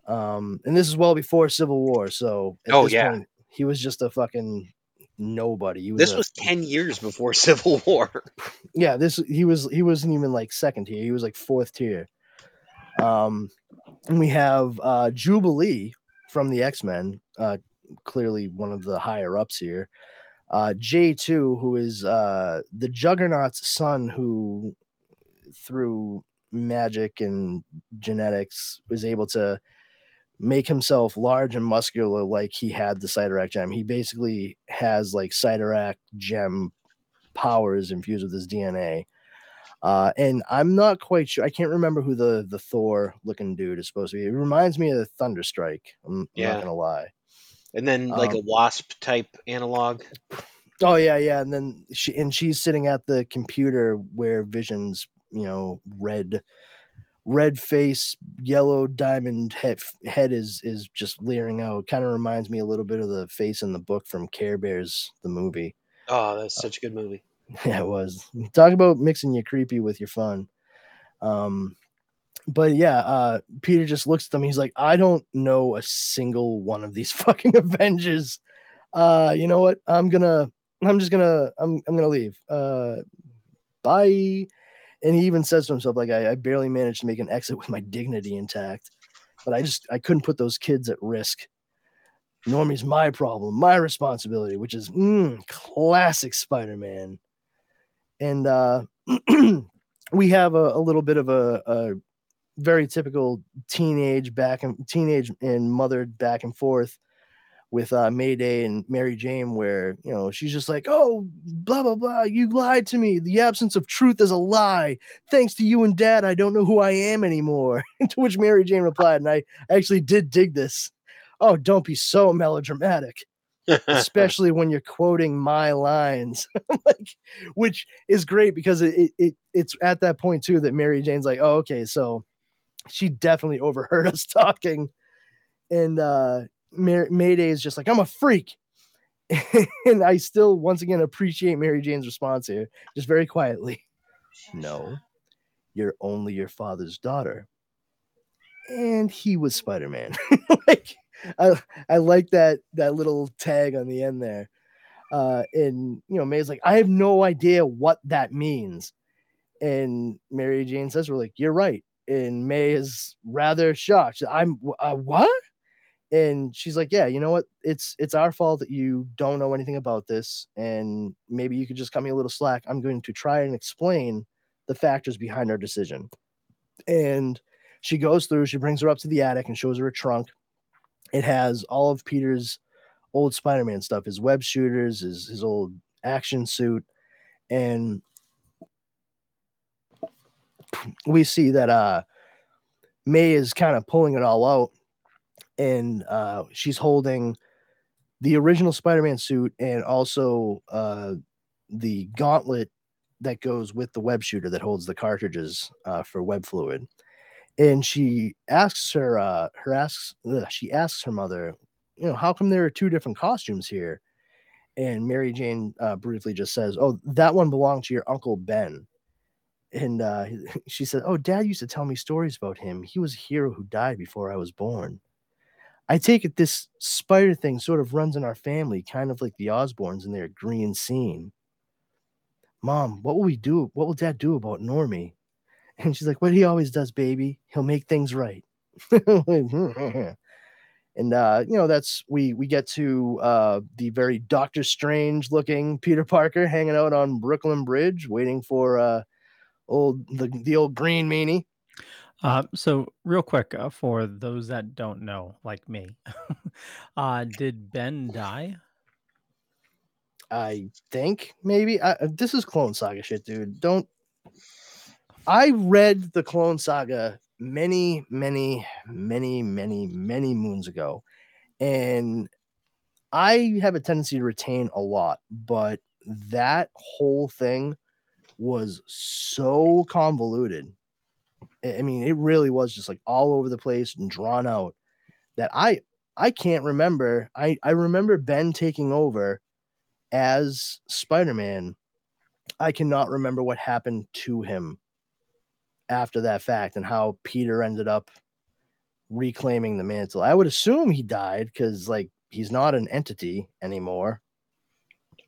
Um, and this is well before Civil War, so at Oh, this yeah. point, he was just a fucking nobody. Was This a- was ten years before (laughs) Civil War. yeah this he was he wasn't even like second tier he was like fourth tier um and we have uh jubilee from the x-men uh clearly one of the higher ups here uh j2 who is uh the juggernaut's son who through magic and genetics was able to make himself large and muscular like he had the Cyttorak gem. He basically has like Cyttorak gem powers infused with his DNA. Uh, and I'm not quite sure. I can't remember who the the Thor looking dude is supposed to be. It reminds me of the Thunderstrike. I'm, Yeah. not gonna lie. And then like Um, a wasp type analog. Oh yeah, yeah. And then she and she's sitting at the computer where Vision's, you know, red, red face, yellow diamond head head is is just leering out. Kind of reminds me a little bit of the face in the book from Care Bears, the movie. Oh, that's such a good movie. (laughs) Yeah, it was. Talk about mixing your creepy with your fun. Um, but yeah, uh, Peter just looks at them. He's like, I don't know a single one of these (laughs) fucking Avengers. Uh, you know what? I'm gonna, I'm just gonna, I'm, I'm gonna leave. Uh, bye. And he even says to himself, like, I, I barely managed to make an exit with my dignity intact, but I just, I couldn't put those kids at risk. Normie's my problem, my responsibility, which is mm, classic Spider-Man and uh, (clears throat) we have a, a little bit of a, a very typical teenage back and teenage and mother back and forth with uh, Mayday and Mary Jane, where you know she's just like, "Oh, blah blah blah, you lied to me. The absence of truth is a lie. Thanks to you and Dad, I don't know who I am anymore." (laughs) to which Mary Jane replied, and I actually did dig this. Oh, don't be so melodramatic (laughs) especially when you're quoting my lines (laughs) like which is great because it, it, it it's at that point too that mary jane's like oh okay so she definitely overheard (laughs) us talking. And uh mayday is just like i'm a freak. And i still once again appreciate mary jane's response here just very quietly. No you're only your father's daughter. And he was spider-man. Like I, I like that that little tag on the end there. Uh, and you know, May's like, I have no idea what that means. And Mary Jane says, "We're like, you're right." And May is rather shocked. I'm uh, what? And she's like, "Yeah, you know what? It's it's our fault that you don't know anything about this, and maybe you could just cut me a little slack. I'm going to try and explain the factors behind our decision." And she goes through. She brings her up to the attic and shows her a trunk it has all of Peter's old Spider-Man stuff, his web shooters, his his old action suit, and we see that uh May is kind of pulling it all out, and uh she's holding the original Spider-Man suit and also uh the gauntlet that goes with the web shooter that holds the cartridges uh, for web fluid and she asks her uh her asks ugh, she asks her mother you know how come there are two different costumes here? And mary jane uh, briefly just says oh that one belonged to your uncle ben. And uh (laughs) she said oh dad used to tell me stories about him. He was a hero who died before i was born. I take it this spider thing sort of runs in our family kind of like the osborns in their green scene. Mom what will we do what will dad do about normie and she's like, What he always does, baby. He'll make things right. (laughs) and uh, you know, that's we we get to uh the very Doctor Strange looking Peter Parker hanging out on Brooklyn Bridge, waiting for uh old the, the old green meanie. Uh, so real quick uh, for those that don't know, like me, (laughs) uh, did Ben die? I think maybe I, uh, this is Clone Saga shit, dude. Don't. I read the Clone Saga many, many, many, many, many moons ago, and I have a tendency to retain a lot, but that whole thing was so convoluted. I mean, it really was just like all over the place and drawn out that I I can't remember. I I remember Ben taking over as Spider-Man. I cannot remember what happened to him after that fact and how Peter ended up reclaiming the mantle. I would assume he died because like he's not an entity anymore.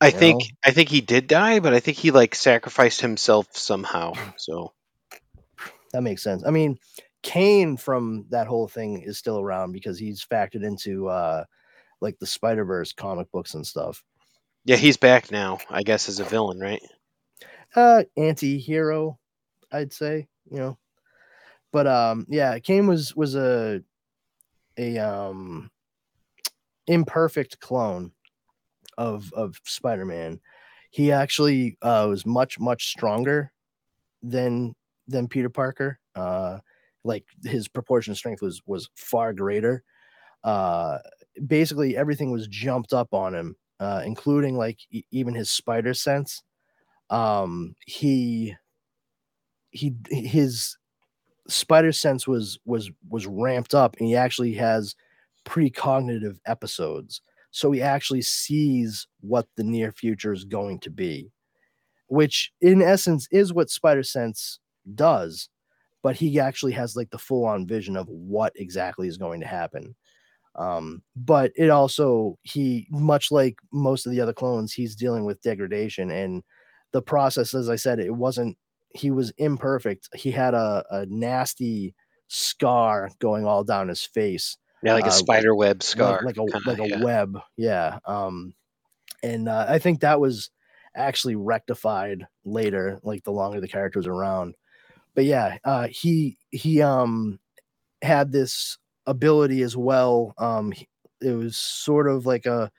I think know? I think he did die, but I think he like sacrificed himself somehow. So That makes sense. I mean, Kaine from that whole thing is still around because he's factored into uh like the Spider-Verse comic books and stuff. yeah, he's back now. I guess as a villain, right? Uh anti-hero, I'd say, you know. But um yeah, Kaine was was a a um imperfect clone of of Spider-Man. He actually uh was much much stronger than than Peter Parker. Uh like his proportion strength was was far greater. Uh basically everything was jumped up on him, uh including like e- even his spider sense. Um he he his spider sense was was was ramped up and he actually has precognitive episodes. So he actually sees what the near future is going to be which in essence is what spider sense does but he actually has like the full on vision of what exactly is going to happen. Um but it also he much like most of the other clones he's dealing with degradation and the process as i said it wasn't he was imperfect he had a, a nasty scar going all down his face Yeah, like a Uh, spider web like- scar. like, a kinda, like a yeah. web yeah um and uh, i think that was actually rectified later like the longer the character was around but yeah uh he he um had this ability as well um it was sort of like a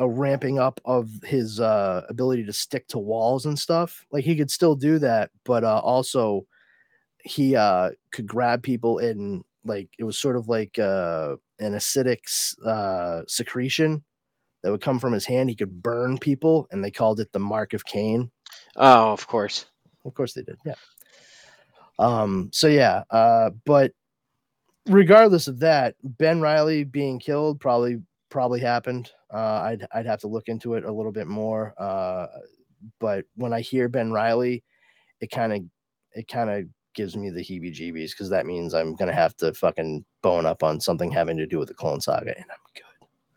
a ramping up of his uh ability to stick to walls and stuff. Like he could still do that but uh also he uh could grab people and like it was sort of like uh an acidic uh secretion that would come from his hand. He could burn people and they called it the mark of Kaine. Oh, of course. of course they did yeah. Um so yeah uh but regardless of that ben riley being killed probably probably happened uh i'd i'd have to look into it a little bit more uh but when i hear ben riley it kind of it kind of gives me the heebie jeebies because that means i'm gonna have to fucking bone up on something having to do with the clone saga and i'm good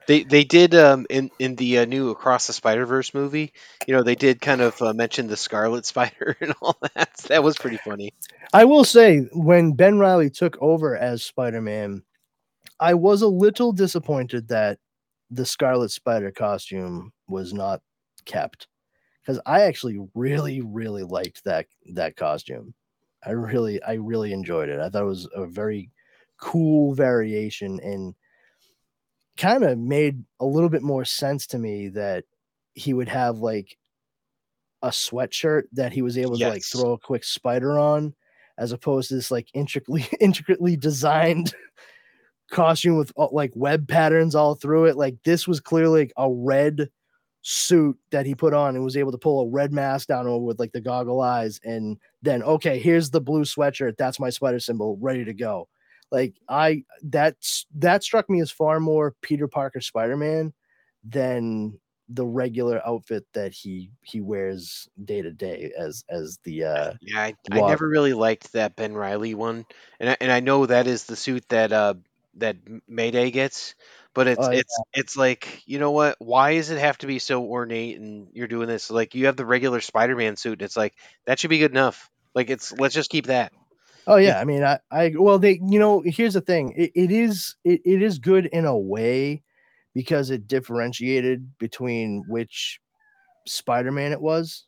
They they did um in in the uh, new Across the Spider Verse movie. You know, they did kind of uh, mention the Scarlet (laughs) Spider and all that. That was pretty funny. I will say when Ben Riley took over as Spider-Man, I was a little disappointed that the Scarlet Spider costume was not kept because I actually really really liked that that costume. I really I really enjoyed it. I thought it was a very cool variation and kind of made a little bit more sense to me that he would have like a sweatshirt that he was able to like throw a quick spider on as opposed to this like intricately (laughs) intricately designed costume with uh, like web patterns all through it like this was clearly a red suit that he put on and was able to pull a red mask down over with like the goggle eyes and then okay here's the blue sweatshirt. That's my sweater symbol. Ready to go. Like i that's that struck me as far more peter parker spider-man than the regular outfit that he he wears day to day as as the uh Yeah, I, I never really liked that Ben Riley one, and I, and I know that is the suit that uh that Mayday gets, but it's Oh, yeah. it's it's like you know what? Why does it have to be so ornate? And you're doing this like you have the regular Spider-Man suit. And it's like that should be good enough. Like it's let's just keep that. Oh yeah, I mean, I, I well, they, you know, here's the thing. It, it is, it, it is good in a way because it differentiated between which Spider-Man it was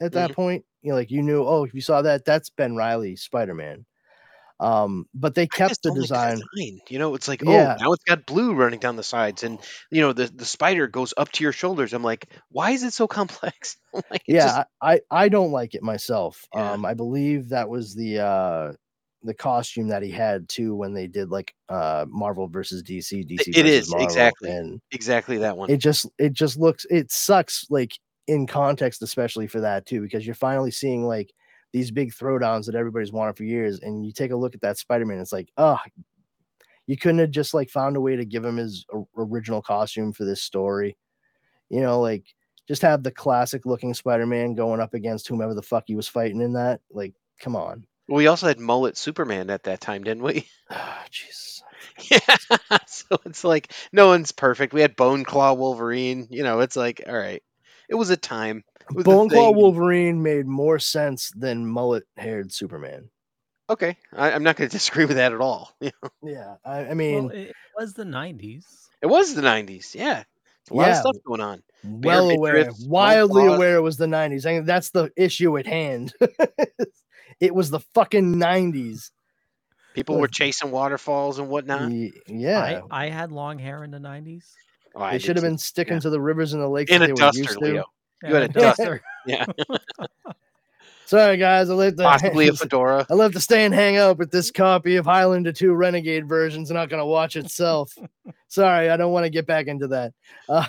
at that mm-hmm. point. You know, like you knew, oh, if you saw that, that's Ben Riley Spider-Man. Um, but they kept the design. design. You know, it's like, Yeah. oh, now it's got blue running down the sides, and you know the the spider goes up to your shoulders. I'm like, why is it so complex? (laughs) like, yeah, just- I, I don't like it myself. Yeah. Um, I believe that was the uh the costume that he had too when they did like uh Marvel versus DC, DC it versus is, Marvel, exactly. and exactly that one. it just it just looks it sucks like in context especially for that too because you're finally seeing like these big throwdowns that everybody's wanted for years and you take a look at that spider-man it's like oh you couldn't have just like found a way to give him his original costume for this story you know like just have the classic looking spider-man going up against whomever the fuck he was fighting in that like come on we also had mullet Superman at that time, didn't we? (sighs) Jesus (laughs) yeah. (laughs) so it's like no one's perfect. We had Bone Claw Wolverine. You know, it's like all right. It was a time. It was bone claw wolverine made more sense than mullet haired superman Okay, I, I'm not going (laughs) to disagree with that at all. (laughs) Yeah. yeah i, I mean well, it was the 90s. It was the '90s. Yeah, a lot of stuff going on. well Bare aware, midriffs, wildly claws. aware it was the 90s. I mean, that's the issue at hand. (laughs) it was the fucking 90s. People were chasing waterfalls and whatnot. Yeah. I, I had long hair in the 90s. Oh, I they did should have been sticking yeah. to the rivers and the lakes in that a they were duster, used to. Leo. You had a (laughs) And duster. (laughs) Yeah, (laughs) Sorry, guys. I left, the, possibly a to, fedora. I left to stay and hang out with this copy of Highlander 2 Renegade version's not going to watch itself. Sorry, I don't want to get back into that. Um,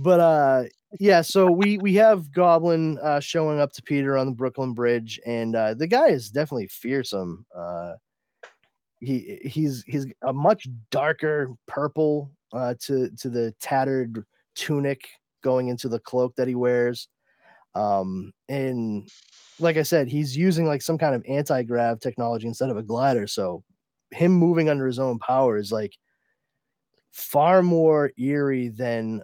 but uh yeah so we we have goblin uh showing up to peter on the brooklyn bridge and uh the guy is definitely fearsome uh he he's he's a much darker purple uh to to the tattered tunic going into the cloak that he wears um and like i said he's using like some kind of anti-grav technology instead of a glider so him moving under his own power is like far more eerie than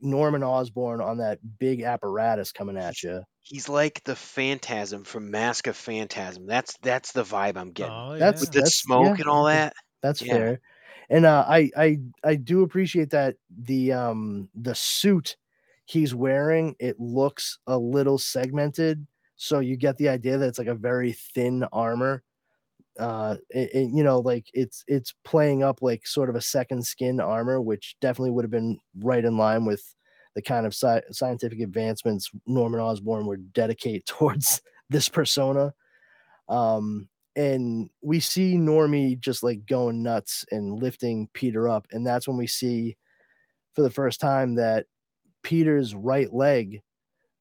Norman Osborn on that big apparatus coming at you. He's like the Phantasm from Mask of Phantasm. That's that's the vibe I'm getting. Oh, That's- With the that's- smoke yeah, and all that. That's Yeah. fair. And uh, I I I do appreciate that the um the suit he's wearing it looks a little segmented, so you get the idea that it's like a very thin armor. Uh, it, it- you know, like it's it's playing up like sort of a second skin armor, which definitely would have been right in line with the kind of sci- scientific advancements Norman Osborn would dedicate (laughs) towards this persona. Um, and we see Normie just like going nuts and lifting Peter up, and that's when we see for the first time that Peter's right leg,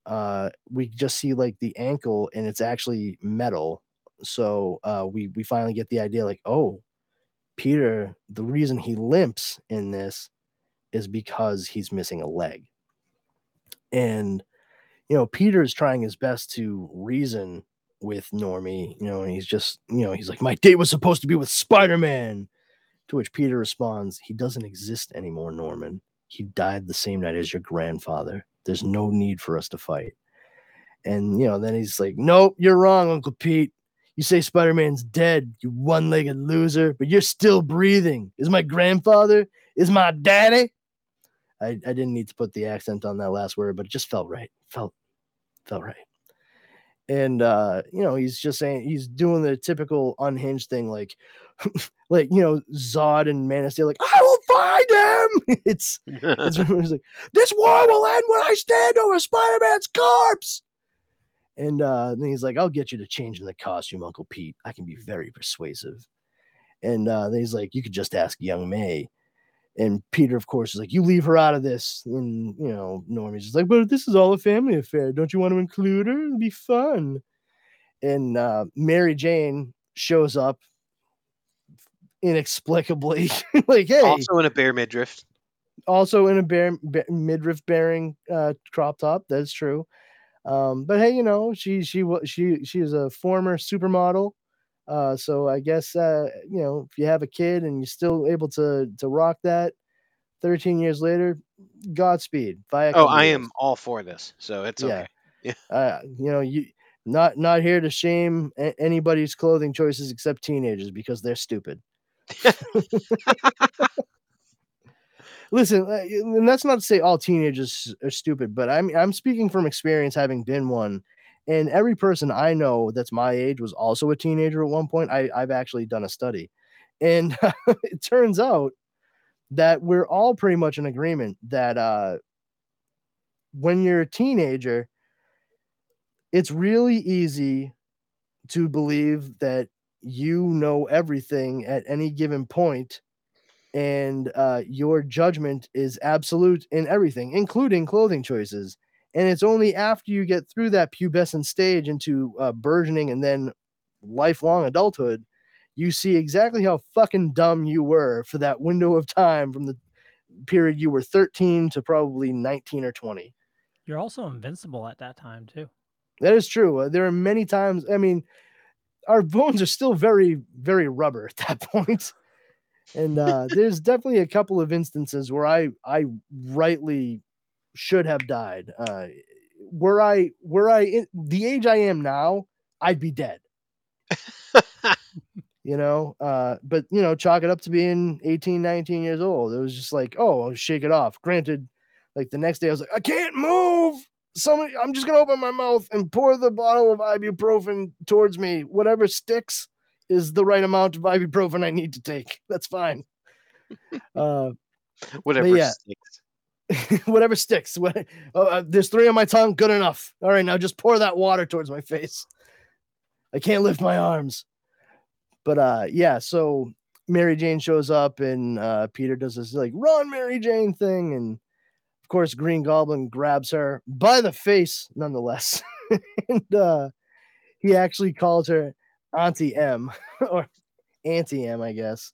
uh, we just see like the ankle, and it's actually metal. So uh, we we finally get the idea, like, oh, Peter, the reason he limps in this is because he's missing a leg, and you know Peter is trying his best to reason with Normie, you know, and he's just, you know, he's like, my date was supposed to be with Spider Man. To which Peter responds, he doesn't exist anymore, Norman. He died the same night as your grandfather. There's no need for us to fight. And, you know, then he's like, nope, you're wrong, Uncle Pete. You say Spider Man's dead, you one legged loser, but you're still breathing. Is my grandfather? Is my daddy? I, I didn't need to put the accent on that last word, but it just felt right. Felt felt right. And uh you know he's just saying he's doing the typical unhinged thing like (laughs) like you know zod and man of steel like i will find him! (laughs) It's (laughs) it's it's like this war will end when i stand over spider-man's corpse! And uh then he's like i'll get you to change in the costume uncle pete. I can be very persuasive. And uh then he's like you could just ask young may and Peter, of course, is like, "You leave her out of this." And you know, Normie's just like, "But this is all a family affair. Don't you want to include her? It'll be fun." And uh, Mary Jane shows up inexplicably, (laughs) like, "Hey!" Also, in a bear midriff. Also in a bear, midriff bearing uh, crop top. That's true. Um, but hey, you know, she she she she is a former supermodel. Uh, so I guess uh, you know if you have a kid and you're still able to to rock that, 13 years later, Godspeed. Via Oh, I am all for this, so it's Yeah. okay. (laughs) Uh, you know you not not here to shame a- anybody's clothing choices except teenagers because they're stupid. (laughs) (laughs) Listen, uh, and that's not to say all teenagers are stupid, but I'm I'm speaking from experience, having been one, And every person I know that's my age was also a teenager at one point. I, I've actually done a study. And (laughs) it turns out that we're all pretty much in agreement that uh, when you're a teenager, it's really easy to believe that you know everything at any given point and uh, your judgment is absolute in everything, including clothing choices. And it's only after you get through that pubescent stage into uh, burgeoning and then lifelong adulthood, you see exactly how fucking dumb you were for that window of time from the period you were 13 to probably 19 or 20. You're also invincible at that time too. That is true. Uh, there are many times. I mean, our bones are still very, very rubber at that (laughs) point. And uh, there's definitely a couple of instances where I, I rightly should have died. Uh, were I, were I in the age I am now, I'd be dead. (laughs) you know, uh, but you know, chalk it up to being 18, 19 years old. It was just like, oh, I'll shake it off. Granted, like the next day, I was like, I can't move. Somebody, I'm just gonna open my mouth and pour the bottle of ibuprofen towards me. Whatever sticks is the right amount of ibuprofen I need to take. That's fine. (laughs) Uh, Whatever yeah. (laughs) whatever sticks. What, oh, uh, there's three on my tongue. Good enough. All right, now just pour that water towards my face. I can't lift my arms. But uh, yeah. So Mary Jane shows up, and uh, Peter does this like run, Mary Jane thing, and of course, Green Goblin grabs her by the face, nonetheless, (laughs) and uh, he actually calls her Auntie M (laughs) or Auntie M, I guess.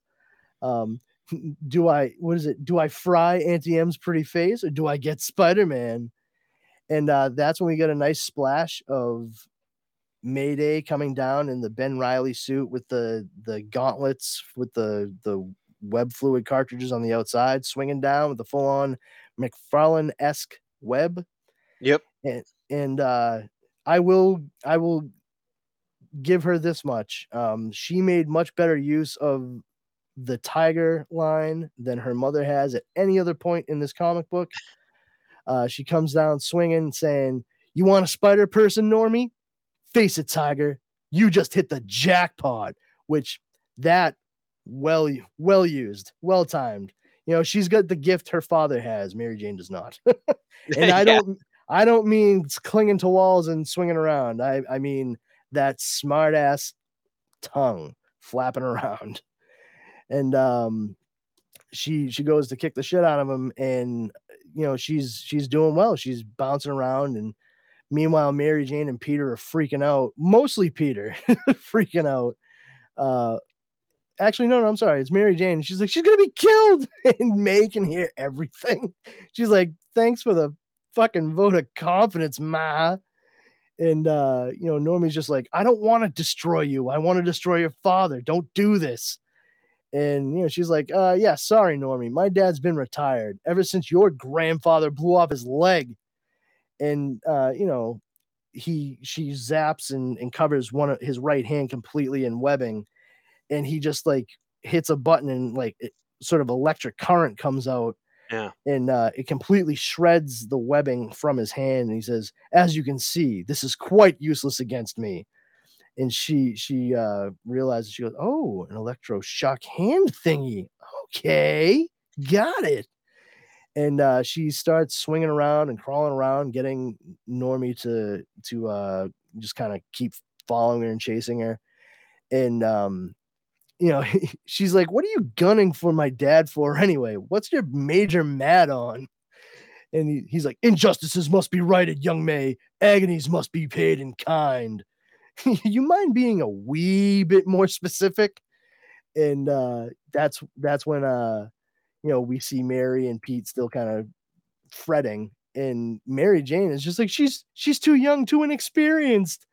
Um, do I what is it? Do I fry Auntie M's pretty face or do I get Spider Man? And uh, that's when we get a nice splash of Mayday coming down in the Ben Riley suit with the the gauntlets with the the web fluid cartridges on the outside, swinging down with the full on McFarlane esque web. Yep. And and uh, I will I will give her this much. Um, she made much better use of the tiger line than her mother has at any other point in this comic book. Uh, she comes down swinging, saying, "You want a spider person, Normie? Face it, Tiger. You just hit the jackpot." Which that well well used, well timed. You know, she's got the gift her father has. Mary Jane does not. (laughs) and I (laughs) don't I don't mean clinging to walls and swinging around. I I mean that smart ass tongue flapping around. And um she she goes to kick the shit out of him and you know she's she's doing well. She's bouncing around and meanwhile Mary Jane and Peter are freaking out. Mostly Peter (laughs) freaking out. Uh actually no no I'm sorry. It's Mary Jane. She's like she's to be killed (laughs) and May can hear everything. (laughs) She's like thanks for the fucking vote of confidence, ma. And uh, you know, Normie's just like, I don't want to destroy you. I want to destroy your father. Don't do this. And you know, she's like, uh, yeah, sorry, Normie. My dad's been retired ever since your grandfather blew off his leg. And uh, you know, he she zaps and, and covers one of his right hand completely in webbing, and he just like hits a button and like it, sort of electric current comes out Yeah. and uh, it completely shreds the webbing from his hand. And he says, "As you can see, this is quite useless against me." And she she uh, realizes she goes, "Oh, an electroshock hand thingy. Okay, got it." And uh, she starts swinging around and crawling around, getting Normie to to uh, just kind of keep following her and chasing her. And um, you know, (laughs) she's like, What are you gunning for my dad for anyway? What's your major mad on? And he, he's like, Injustices must be righted, young May. Agonies must be paid in kind. (laughs) you mind being a wee bit more specific? And uh, that's that's when uh, you know, we see Mary and Pete still kind of fretting. And Mary Jane is just like, she's she's too young, too inexperienced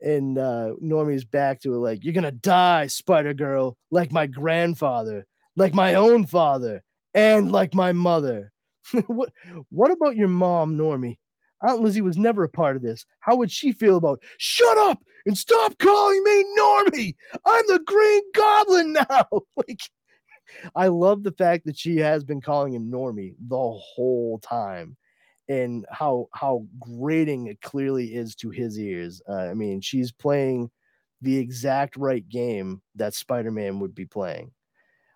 and uh Normie's back to it like you're gonna die, Spider Girl, like my grandfather, like my own father, and like my mother. (laughs) what what about your mom, Normie? Aunt Lizzie was never a part of this. How would she feel about shut up and stop calling me Normie? I'm the Green Goblin now. (laughs) like I love the fact that she has been calling him Normie the whole time. and how how grating it clearly is to his ears. Uh, I mean, she's playing the exact right game that Spider-Man would be playing.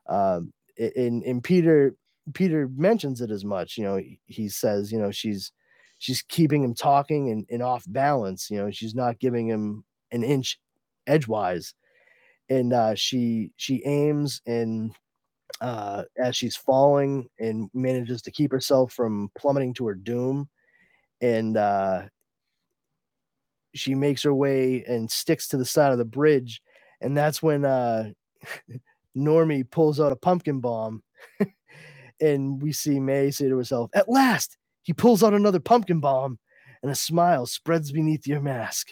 Um, and and Peter Peter mentions it as much. You know, he, he says, you know, she's she's keeping him talking and, and off balance. You know, she's not giving him an inch edgewise, and uh, she she aims and uh, as she's falling and manages to keep herself from plummeting to her doom, and uh, she makes her way and sticks to the side of the bridge, and that's when uh, (laughs) Normie pulls out a pumpkin bomb, (laughs) and we see May say to herself, "At last!" He pulls out another pumpkin bomb, and a smile spreads beneath your mask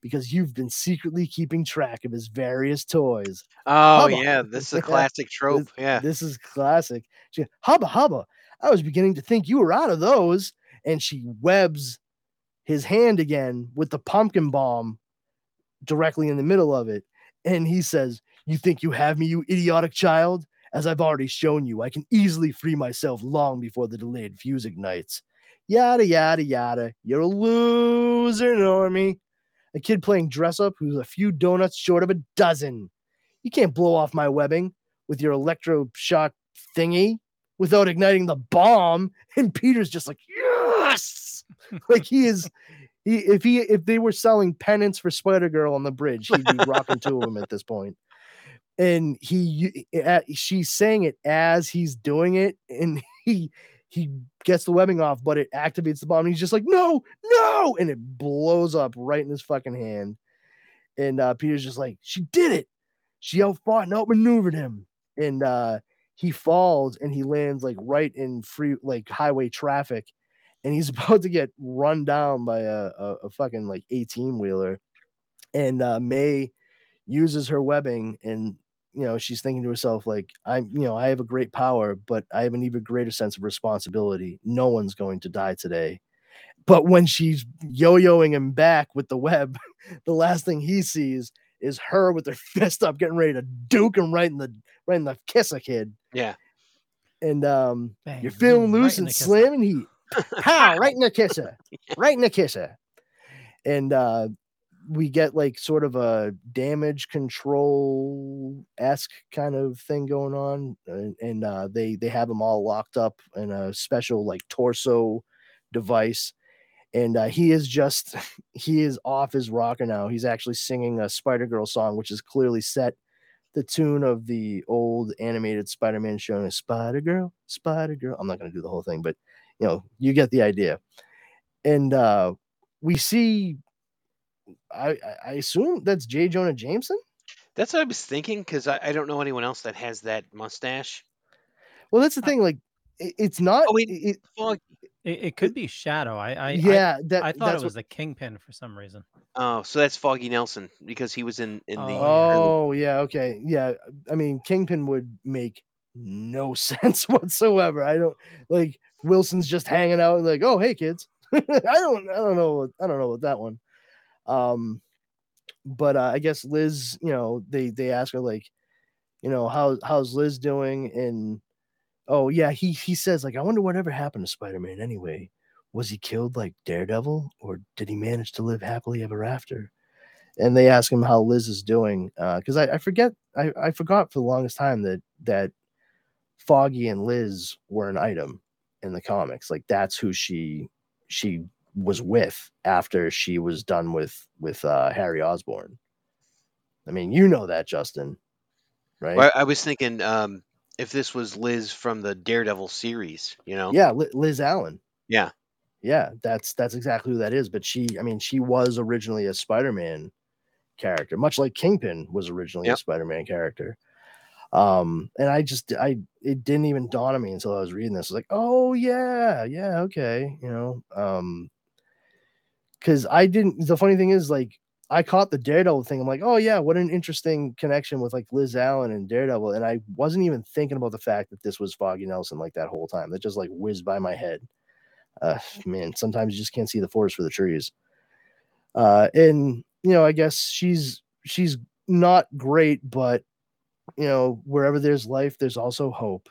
because you've been secretly keeping track of his various toys. Oh Hubba. yeah, this is a (laughs) classic trope. Yeah. This is classic. She, hubba hubba. I was beginning to think you were out of those. And she webs his hand again with the pumpkin bomb directly in the middle of it. And he says, You think you have me, you idiotic child? As I've already shown you, I can easily free myself long before the delayed fuse ignites. Yada, yada, yada. You're a loser, Normie. A kid playing dress up who's a few donuts short of a dozen. You can't blow off my webbing with your electroshock thingy without igniting the bomb. (laughs) And Peter's just like, yes, (laughs) like he is. He, if he if they were selling pennants for Spider Girl on the bridge, he'd be rocking two of them at this point. And he, uh, she's saying it as he's doing it, and (laughs) he he gets the webbing off, but it activates the bomb. He's just like, no, no, and it blows up right in his fucking hand. And uh, Peter's just like, she did it. She outfought and outmaneuvered him. And uh, he falls and he lands like right in free like highway traffic. And he's (laughs) about to get run down by a, a, a fucking like 18 wheeler. And uh, May uses her webbing and you know she's thinking to herself like i'm you know i have a great power but i have an even greater sense of responsibility. No one's going to die today. But when she's yo-yoing him back with the web (laughs) the last thing he sees is her with her (laughs) fist up getting ready to duke him right in the right in the kiss a kid. Yeah. and um Bang, you're feeling boom, right loose in and the kisser. slamming heat. (laughs) Pow right in the kisser. Right in the kisser. And uh we get like sort of a damage control esque kind of thing going on, and, and uh, they they have them all locked up in a special like torso device, and uh, he is just (laughs) he is off his rocker now. He's actually singing a Spider Girl song, which is clearly set the tune of the old animated Spider-Man show, Spider Girl, Spider Girl. I'm not to do the whole thing, but you know, you get the idea. And uh, we see I, I- I assume that's J. Jonah Jameson. That's what I was thinking because I, I don't know anyone else that has that mustache. Well, that's the uh, thing. Like, it, it's not. Oh, wait. it- it- Fog. It, it could be Shadow. I I, yeah, that I, I thought it was what- the Kingpin for some reason. Oh, so that's Foggy Nelson because he was in in the. Oh, Oh yeah, okay, yeah. I mean, Kingpin would make no (laughs) sense whatsoever. I don't like Wilson's just hanging out like, oh hey kids. (laughs) I don't I don't know I don't know about that one. Um, but uh, I guess Liz, you know, they they ask her like, you know, how how's Liz doing? And oh yeah, he he says like, I wonder whatever happened to Spider Man anyway. Was he killed like Daredevil, or did he manage to live happily ever after? and they ask him how Liz is doing Uh, because I, I forget I, I forgot for the longest time that that Foggy and Liz were an item in the comics like that's who she she was with after she was done with with uh, Harry Osborn. I mean, you know that Justin, right? Well, I was thinking um, if this was Liz from the Daredevil series, you know. Yeah, Liz Allen. Yeah. Yeah, that's that's exactly who that is. But she, I mean, she was originally a Spider-Man character, much like Kingpin was originally a Spider-Man character. Um, and I just I it didn't even dawn on me until I was reading this. was Like, oh yeah, yeah, okay, you know. Um because I didn't the funny thing is like I caught the Daredevil thing. I'm like, oh yeah, what an interesting connection with like Liz Allen and Daredevil. And I wasn't even thinking about the fact that this was Foggy Nelson like that whole time. That just like whizzed by my head. Uh man, sometimes you just can't see the forest for the trees. Uh and you know, I guess she's she's not great, but you know, wherever there's life, there's also hope.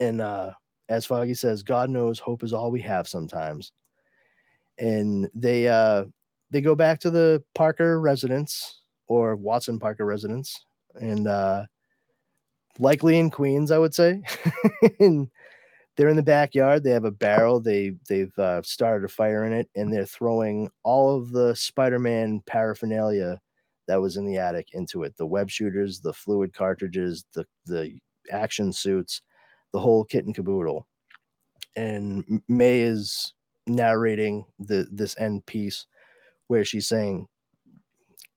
And uh as Foggy says, God knows hope is all we have sometimes. And they uh they go back to the Parker residence or Watson Parker residence and uh likely in Queens, I would say. (laughs) and they're in the backyard. They have a barrel. They they've uh, started a fire in it, and they're throwing all of the Spider-Man paraphernalia that was in the attic into it: the web shooters, the fluid cartridges, the the action suits, the whole kit and caboodle. And May is narrating the this end piece where she's saying,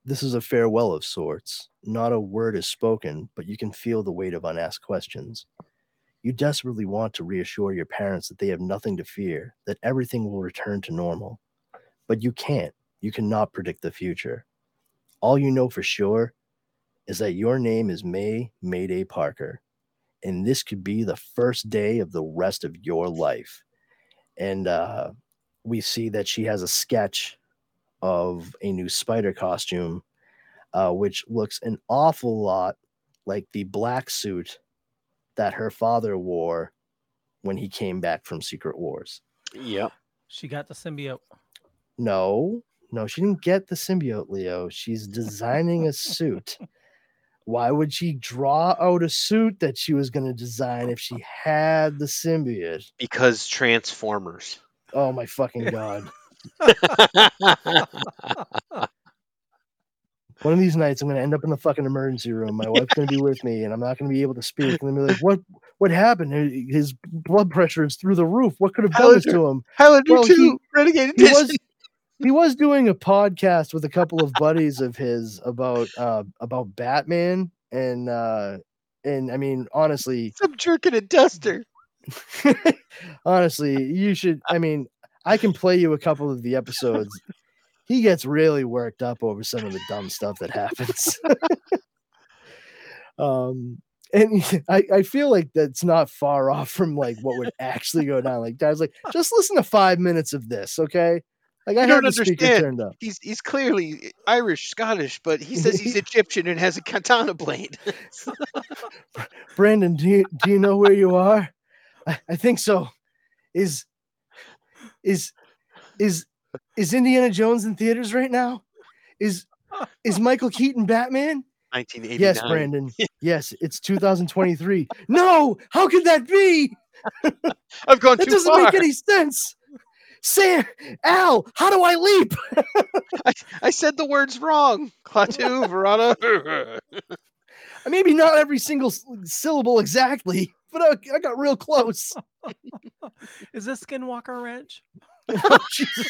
"This is a farewell of sorts. Not a word is spoken, but you can feel the weight of unasked questions." You desperately want to reassure your parents that they have nothing to fear, that everything will return to normal. But you can't. You cannot predict the future. All you know for sure is that your name is May Mayday Parker, and this could be the first day of the rest of your life. And uh, we see that she has a sketch of a new spider costume, uh, which looks an awful lot like the black suit that her father wore when he came back from Secret Wars. Yep. She got the symbiote. No, no, she didn't get the symbiote, Leo. She's (laughs) designing a suit. Why would she draw out a suit that she was going to design if she had the symbiote? Because Transformers. Oh my fucking god. (laughs) One of these nights I'm gonna end up in the fucking emergency room. My wife's gonna be with me and I'm not gonna be able to speak. And I'm gonna be like, what what happened? His blood pressure is through the roof. What could have done this to him? Highlander Well, 2, he- Renegade he was he was doing a podcast with a couple of buddies of his about uh about Batman and uh and I mean honestly (laughs) Some jerk in a duster. (laughs) honestly you should I mean I can play you a couple of the episodes. He gets really worked up over some of the dumb stuff that happens. (laughs) um and I, I feel like that's not far off from like what would actually go down. Like guys, like just listen to five minutes of this, okay? Like I You don't understand. turned up. He's he's clearly Irish, Scottish, but he says he's (laughs) Egyptian and has a katana blade. (laughs) Brandon, do you do you know where you are? I, I think so. Is is is is Indiana Jones in theaters right now? Is is Michael Keaton Batman? 1989. Yes, Brandon. (laughs) Yes, it's 2023. No, how could that be? I've gone That too doesn't far. make any sense. Sam, Al, how do I leap? (laughs) I, I said the words wrong. Klaatu, (laughs) Verana. (laughs) Maybe not every single syllable exactly, but I, I got real close. Is this Skinwalker Ranch? Oh, Jesus.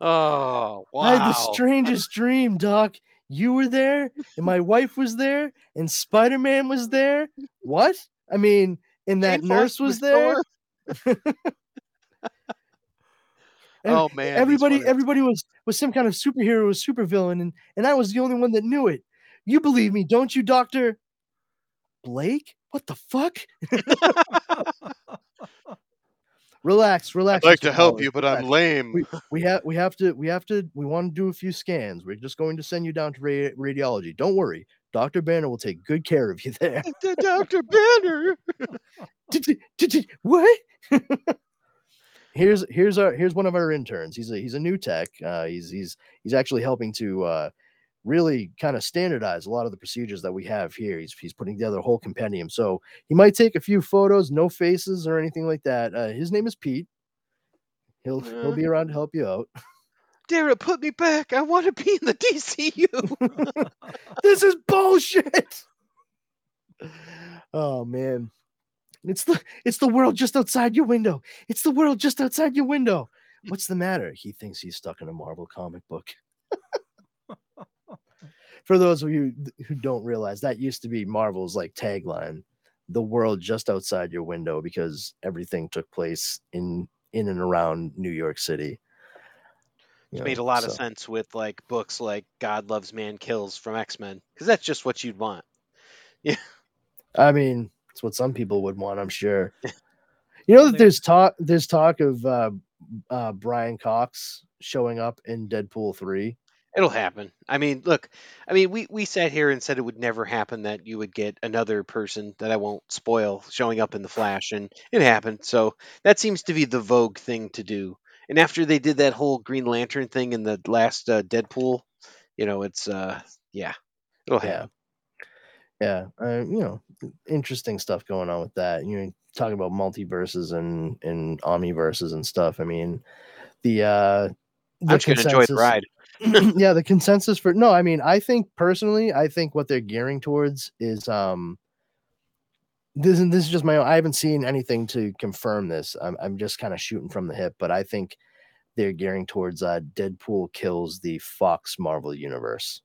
oh, wow. I had the strangest dream, Doc. You were there, and my wife was there, and Spider Man was there. What? I mean, and that Jane nurse Foster was there. Oh man. everybody, everybody was was some kind of superhero, or supervillain, and and I was the only one that knew it. You believe me, don't you, Doctor Blake? What the fuck? (laughs) relax, relax. I'd like Mr. to help you, but relax. I'm lame. we, we have we have to we have to we want to do a few scans. We're just going to send you down to ra- radiology. Don't worry, Doctor Banner will take good care of you there. (laughs) Dr. Banner. (laughs) What? (laughs) here's here's our here's one of our interns. He's a he's a new tech. Uh, he's he's he's actually helping to uh, really kind of standardize a lot of the procedures that we have here. He's he's putting together a whole compendium. So he might take a few photos, no faces or anything like that. Uh, his name is Pete. He'll he'll be around to help you out. Dara, put me back. I want to be in the DCU. (laughs) this is bullshit. Oh man. It's the it's the world just outside your window. It's the world just outside your window. What's the matter? He thinks he's stuck in a Marvel comic book. (laughs) For those of you who don't realize, that used to be Marvel's like tagline, the world just outside your window because everything took place in in and around New York City. It You made a lot of sense with like books like God Loves Man Kills from X Men because that's just what you'd want. (laughs) Yeah, I mean, it's what some people would want, I'm sure. (laughs) You know that there's talk there's talk of uh, uh, Brian Cox showing up in Deadpool 3. It'll happen. I mean, look, I mean, we we sat here and said it would never happen that you would get another person that I won't spoil showing up in the Flash, and it happened. So that seems to be the vogue thing to do. And after they did that whole Green Lantern thing in the last uh, Deadpool, you know, it's uh, yeah, it'll Yeah. happen. Yeah, uh, you know, interesting stuff going on with that. You know, talking about multiverses and and omniverses and stuff. I mean, the uh, the I'm just enjoy the ride. (clears throat) yeah, the consensus for no, I mean, I think personally, I think what they're gearing towards is um this and this is just my own I haven't seen anything to confirm this. I'm I'm just kind of shooting from the hip, but I think they're gearing towards uh Deadpool kills the Fox Marvel universe.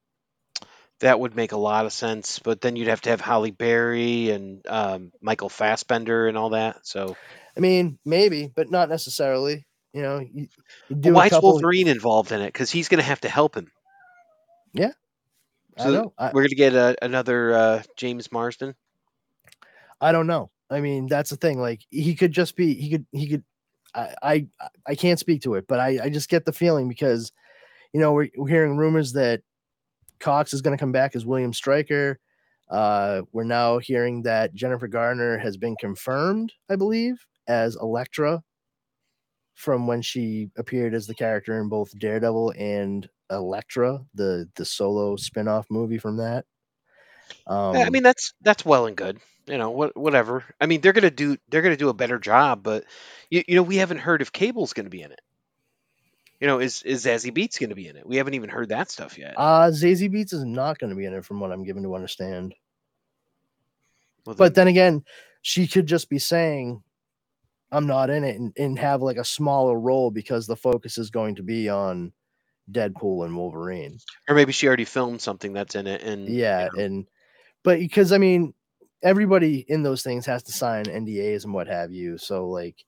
That would make a lot of sense, but then you'd have to have Halle Berry and um, Michael Fassbender and all that. So I mean, maybe, but not necessarily. You know, you, you do why is. Wolverine involved in it? Because he's going to have to help him. Yeah, So know. I, We're going to get a, another uh, James Marsden. I don't know. I mean, that's the thing. Like he could just be he could he could I I, I can't speak to it, but I, I just get the feeling because you know, we're, we're hearing rumors that Cox is going to come back as William Stryker. Uh, we're now hearing that Jennifer Garner has been confirmed, I believe, as Elektra from when she appeared as the character in both Daredevil and Elektra, the the solo spin-off movie from that. Um, I mean, that's that's well and good. You know, what whatever. I mean, they're going to do they're going to do a better job, but you, you know, we haven't heard if Cable's going to be in it. You know, is is Zazie Beetz going to be in it? We haven't even heard that stuff yet. Uh Zazie Beetz is not going to be in it, from what I'm given to understand. Well, But then again, she could just be saying, "I'm not in it," and, and have like a smaller role because the focus is going to be on Deadpool and Wolverine. or maybe she already filmed something that's in it, and you Yeah, know, and but because I mean, everybody in those things has to sign NDAs and what have you. So like,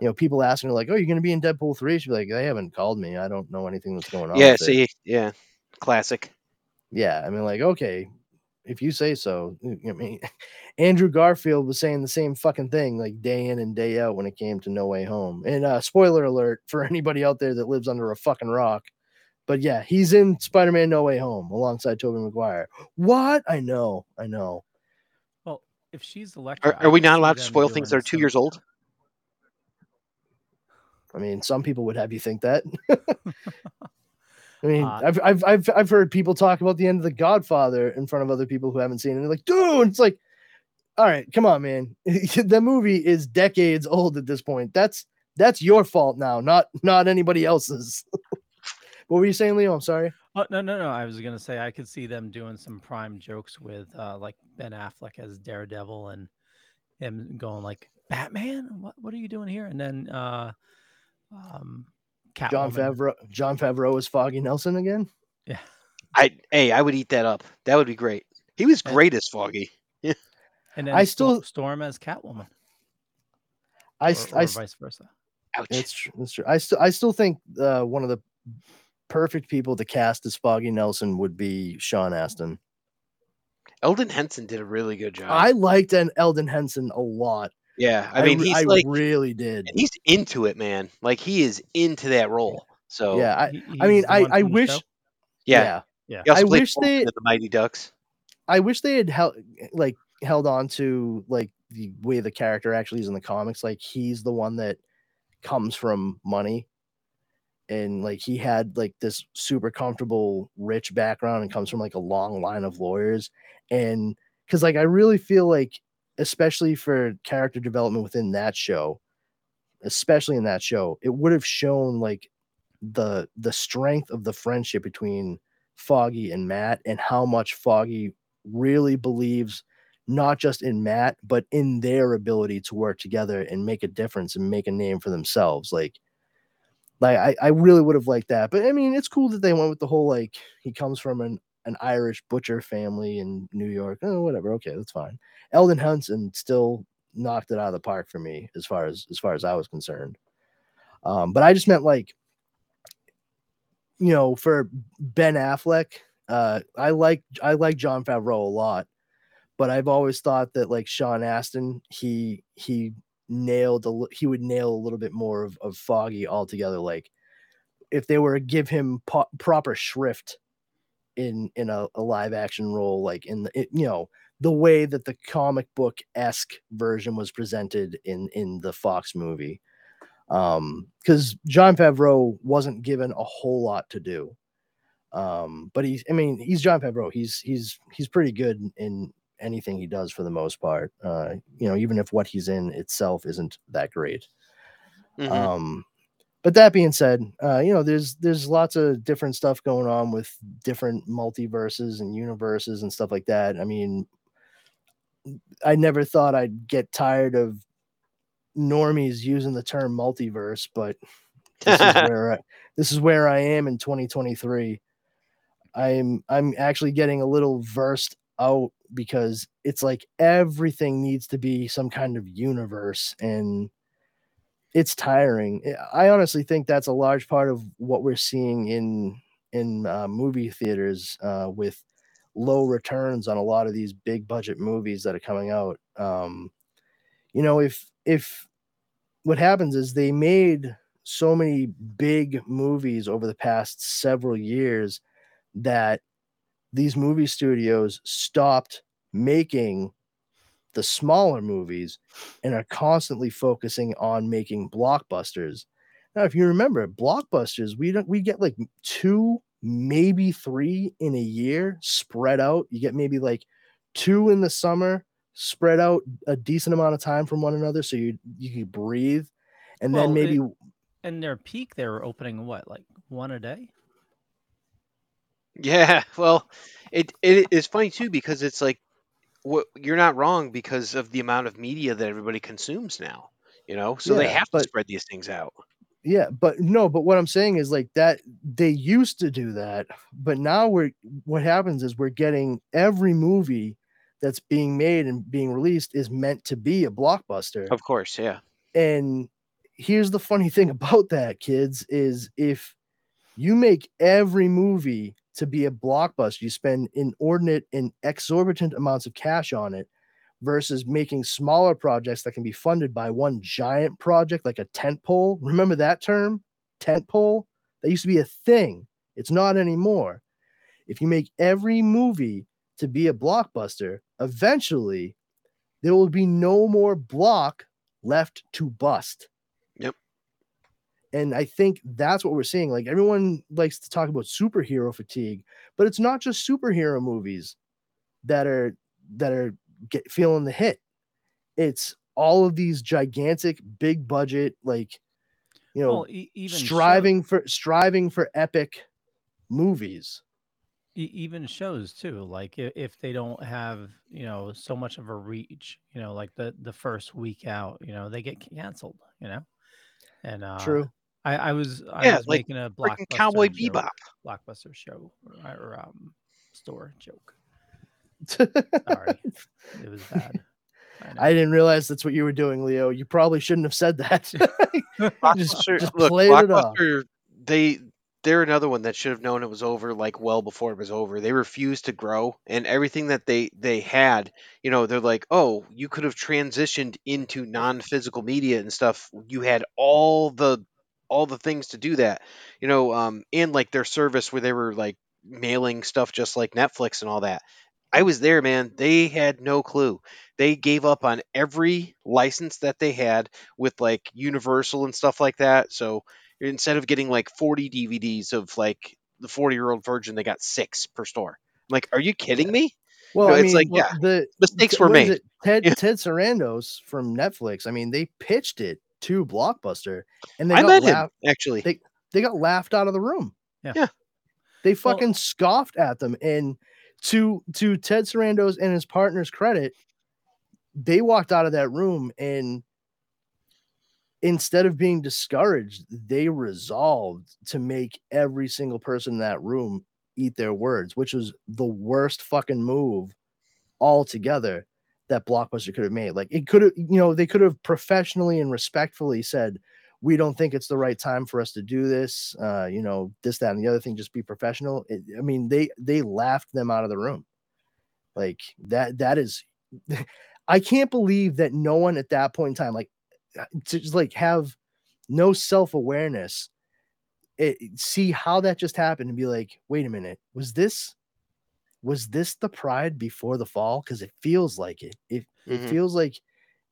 you know, people asking her like, "Oh, you're going to be in Deadpool 3? She'd be like, "They haven't called me. I don't know anything that's going on." yeah. with it." See, yeah, classic. Yeah, I mean, like, okay, if you say so. I mean, (laughs) Andrew Garfield was saying the same fucking thing, like day in and day out when it came to No Way Home. And uh, spoiler alert for (laughs) anybody out there that lives under a fucking rock. But yeah, he's in Spider-Man No Way Home alongside Tobey Maguire. What? I know, I know. Well, if she's Elektra, Are, are we not allowed to spoil things that are two years old? I mean, some people would have you think that. (laughs) I mean, Uh, I've, I've I've I've heard people talk about the end of The Godfather in front of other people who haven't seen it. And they're like, dude, it's like, all right, come on, man. (laughs) the movie is decades old at this point. That's that's your fault now, not not anybody else's. (laughs) what were you saying, Leo? I'm sorry. Oh no, no, no! I was gonna say I could see them doing some prime jokes with uh, like Ben Affleck as Daredevil and him going like Batman. What what are you doing here? And then uh, um, John Catwoman. Favreau. Jon Favreau is Foggy Nelson again. Yeah, I hey, I would eat that up. That would be great. He was Yeah. great as Foggy. (laughs) and then I still- Storm as Catwoman, I or, s- or vice versa. Ouch. It's true. It's true. I still I still think uh, one of the perfect people to cast as Foggy Nelson would be Sean Astin. Elden Henson did a really good job. I liked an Elden Henson a lot. yeah, I mean, re- he's I like really did. he's into it, man. Like he is into that role. So Yeah, I, He- I mean, I, I wish, show? yeah. Yeah. I wish they- the Mighty Ducks. I wish they had held like held on to like the way the character actually is in the comics. Like he's the one that comes from money, and like he had like this super comfortable rich background and comes from like a long line of lawyers, and because like I really feel like, especially for character development within that show, especially in that show, it would have shown like the the strength of the friendship between Foggy and Matt and how much Foggy really believes not just in Matt, but in their ability to work together and make a difference and make a name for themselves. Like, like I, I really would have liked that. But I mean, it's cool that they went with the whole like he comes from an, an Irish butcher family in New York. Oh, whatever. Okay, that's fine. Elden Henson still knocked it out of the park for me as far as as far as I was concerned. Um, but I just meant like, you know, for Ben Affleck, uh, I like I like Jon Favreau a lot, but I've always thought that like Sean Astin, he he nailed a, he would nail a little bit more of, of Foggy altogether. Like if they were to give him po- proper shrift in in a, a live action role, like in the it, you know the way that the comic book esque version was presented in in the Fox movie. Um, because Jon Favreau wasn't given a whole lot to do. Um, but he's I mean he's Jon Favreau. He's he's he's pretty good in anything he does for the most part. Uh, you know, even if what he's in itself isn't that great. Mhm. Um, but that being said, uh, you know, there's there's lots of different stuff going on with different multiverses and universes and stuff like that. I mean, I never thought I'd get tired of normies using the term multiverse, but this is (laughs) where I, this is where I am in 2023. I'm I'm actually getting a little versed out because it's like everything needs to be some kind of universe and it's tiring. I honestly think that's a large part of what we're seeing in in uh, movie theaters uh, with low returns on a lot of these big budget movies that are coming out. Um, you know, if if what happens is they made so many big movies over the past several years that these movie studios stopped making the smaller movies and are constantly focusing on making blockbusters. Now, if you remember, blockbusters, we don't we get like two, maybe three in a year spread out. You get maybe like two in the summer, spread out a decent amount of time from one another, so you you can breathe, and Well, then maybe In their peak, they were opening what, like one a day? Yeah, (laughs) well, it it is funny too because it's like what you're not wrong because of the amount of media that everybody consumes now. You know, so they Yeah, have to but- spread these things out. Yeah, but no, but what I'm saying is like that they used to do that, but now we're what happens is we're getting every movie that's being made and being released is meant to be a blockbuster. Of course, yeah. And here's the funny thing (laughs) about that, kids, is if you make every movie to be a blockbuster, you spend inordinate and exorbitant amounts of cash on it versus making smaller projects that can be funded by one giant project like a tent pole. Remember that term? Tent pole? That used to be a thing. It's not anymore. If you make every movie to be a blockbuster, eventually there will be no more block left to bust. And I think that's what we're seeing. Like everyone likes to talk about superhero fatigue, but it's not just superhero movies that are that are get feeling the hit. It's all of these gigantic, big budget, like you know, well, e- even show- striving for striving for epic movies. e- even shows too like if, if they don't have you know so much of a reach you know like the the first week out you know they get canceled you know and uh True. I i was i Yeah, was like making a Freaking blockbuster Cowboy joke- Bebop. blockbuster show or, or um store joke Sorry. sorry (laughs) it was bad I. I didn't realize that's what you were doing, Leo. You probably shouldn't have said that. (laughs) (laughs) just, just look, played it off. Blockbuster, they they're another one that should have known it was over like well before it was over. They refused to grow, and everything that they they had, you know, they're like, oh, you could have transitioned into non-physical media and stuff. You had all the all the things to do that, you know, um, and like their service where they were like mailing stuff just like Netflix and all that. I was there, man. They had no clue. They gave up on every license that they had with like Universal and stuff like that. So instead of getting like 40 DVDs of like the 40 year old virgin, they got six per store. I'm like, are you kidding me? Well, No, I it's like, well, yeah, the Mistakes were made. Ted (laughs) Yeah. Ted Sarandos from Netflix. I mean, they pitched it to Blockbuster, and they I got met him laughed, actually. they- they got laughed out of the room. Yeah. Yeah. They Well- fucking scoffed at them, and to to Ted Sarandos and his partner's credit, they walked out of that room and instead of being discouraged, they resolved to make every single person in that room eat their words, which was the worst fucking move altogether that Blockbuster could have made. Like it could have, you know, they could have professionally and respectfully said, we don't think it's the right time for us to do this. Uh, you know, this, that, and the other thing, just be professional. It, I mean, they they laughed them out of the room. Like that, that is (laughs) I can't believe that no one at that point in time, like uh, to just like have no self-awareness, it, see how that just happened and be like, wait a minute, was this was this the pride before the fall? Because it feels like it. It it Mhm. feels like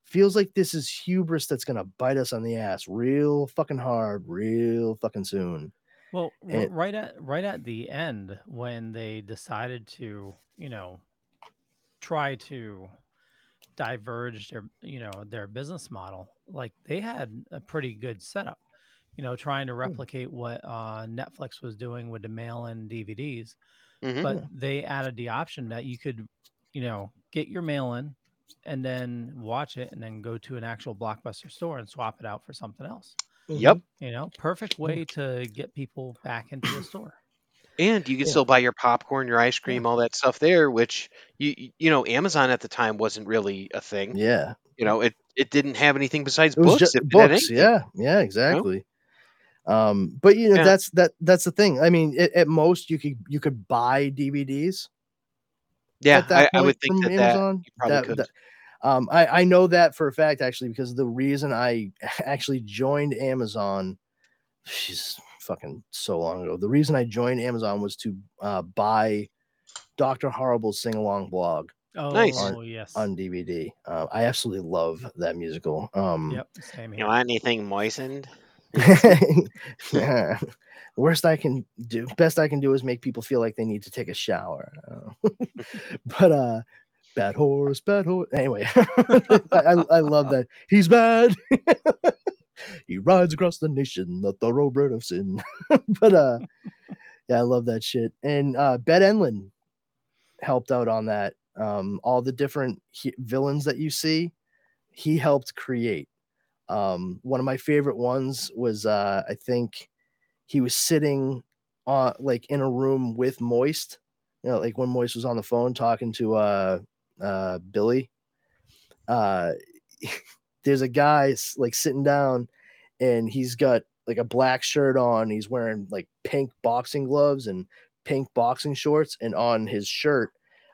feels like this is hubris that's gonna bite us on the ass real fucking hard, real fucking soon. Well, It- right at right at the end when they decided to, you know, try to diverge their, you know, their business model, like they had a pretty good setup. You know, trying to replicate what uh, Netflix was doing with the mail-in DVDs, Mhm. but they added the option that you could, you know, get your mail-in and then watch it and then go to an actual blockbuster store and swap it out for something else. Yep. You know, perfect way to get people back into the store. And you can Yeah. still buy your popcorn, your ice cream, all that stuff there, which you you- you know Amazon at the time wasn't really a thing. Yeah. You know, it it didn't have anything besides It books. just if it books. Yeah. Yeah, exactly. Um, but you know, Yeah. that's that that's the thing. I mean, at, at most you could you could buy DVDs Yeah, at that I, I would think from that, that Amazon. you probably That- could. that- um, I, I know that for a fact actually because the reason I (laughs) actually joined Amazon, she's fucking so long ago. The reason I joined Amazon was to uh, buy Doctor Horrible's sing along blog Oh, Nice. yes. on DVD. Uh, I absolutely love that musical. Um, Yep, same you here. want anything moistened? (laughs) Yeah. Worst I can do, best I can do is make people feel like they need to take a shower. (laughs) But uh, bad horse, bad horse. Anyway, I, (laughs) I, I love that. He's bad. he rides across the nation, the thoroughbred of sin. but uh, yeah, I love that shit. And uh, Ben Edlund helped out on that. Um, all the different he- villains that you see, he helped create. Um, one of my favorite ones was uh, I think he was sitting on like in a room with Moist. You know, like when Moist was on the phone talking to uh uh Billy. Uh (laughs) there's a guy like sitting down and he's got like a black shirt on, he's wearing like pink boxing gloves and pink boxing shorts, and on his shirt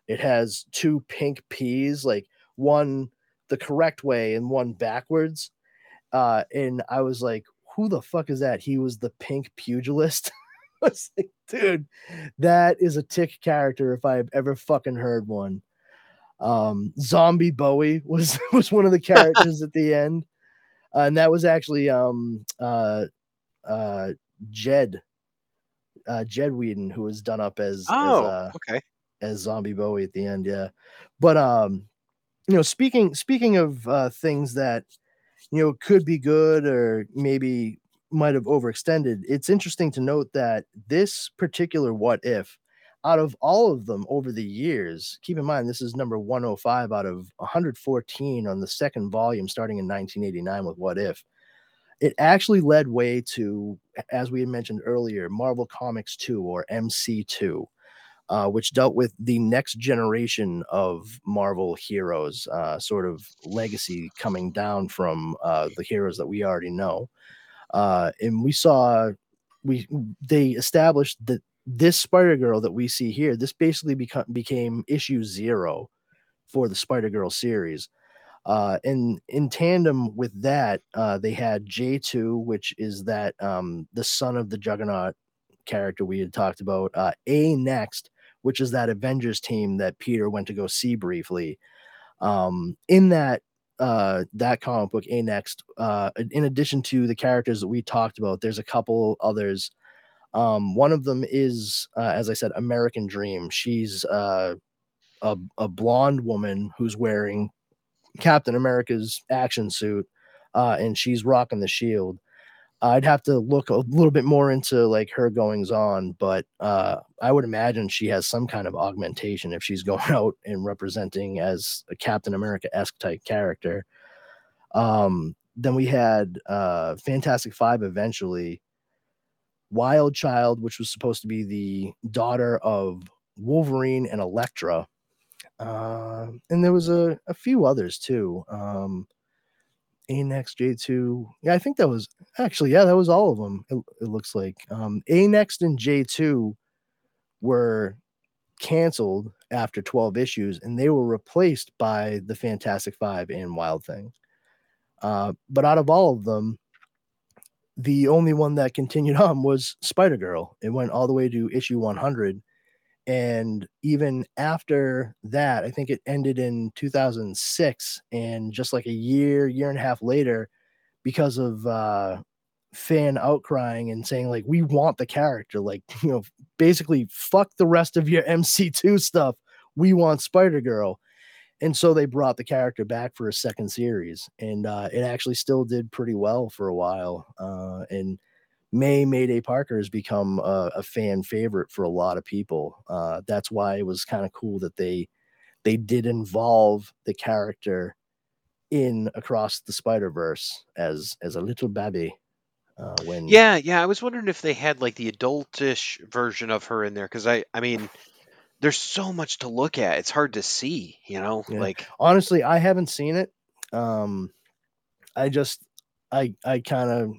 it has two pink peas, like one the correct way and one backwards uh, and I was like, "Who the fuck is that?" He was the pink pugilist. (laughs) I was like, "Dude, that is a tick character if I've ever fucking heard one." Um, Zombie Bowie was (laughs) was one of the characters at the end, uh, and that was actually um uh uh Jed uh Jed Whedon who was done up as, as Oh, uh, okay. as zombie bowie at the end yeah but um you know speaking speaking of uh things that you know could be good or maybe might have overextended it's interesting to note that this particular what if out of all of them over the years keep in mind this is number 105 out of 114 on the second volume starting in 1989 with what if. It actually led way to as we had mentioned earlier marvel comics 2 or mc2 uh, which dealt with the next generation of Marvel heroes, uh, sort of legacy coming down from uh, the heroes that we already know. Uh, and we saw, we they established that this Spider Girl that we see here, this basically beca- became issue zero for the Spider Girl series. Uh, and in tandem with that, uh, they had J2, which is that um, the son of the Juggernaut character we had talked about. Uh, A-Next, which is that Avengers team that Peter went to go see briefly. Um, in that uh, that comic book, A-Next, uh, in addition to the characters that we talked about, there's a couple others. Um, one of them is, uh, as I said, American Dream. She's uh, a, a blonde woman who's wearing Captain America's action suit, uh, and she's rocking the shield. I'd have to look a little bit more into like her goings on, but uh, I would imagine she has some kind of augmentation if she's (laughs) going out and representing as a Captain America esque type character. Um, then we had uh, Fantastic Five eventually, Wild Child, which was supposed to be the daughter of Wolverine and Elektra. Uh, and there was a, a few others too. Um, A-Next J2. Yeah, I think that was actually, yeah, that was all of them. It, it looks like um, A-Next and J2 were canceled after 12 issues and they were replaced by the Fantastic Five and Wild Thing. Uh, but out of all of them, the only one that continued (laughs) on was Spider Girl. It went all the way to issue 100. And even after that, I think it ended in 2006, and just like a year, year and a half later, because of uh, fan outcrying and saying like we want the character, like (laughs) you know, basically fuck the rest of your (laughs) MC2 stuff. We want Spider Girl and so they brought the character back for a second series and uh, it actually still did pretty well for a while uh, and may mayday parker has become a, a, fan favorite for a lot of people uh, that's why it was kind of cool that they they did involve the character in across the spider verse as as a little baby uh, when yeah yeah i was wondering if they had like the adultish version of her in there because i i mean there's so much to look at. It's hard to see, you know, yeah. like honestly, I haven't seen it. Um, I just, I, I kind of,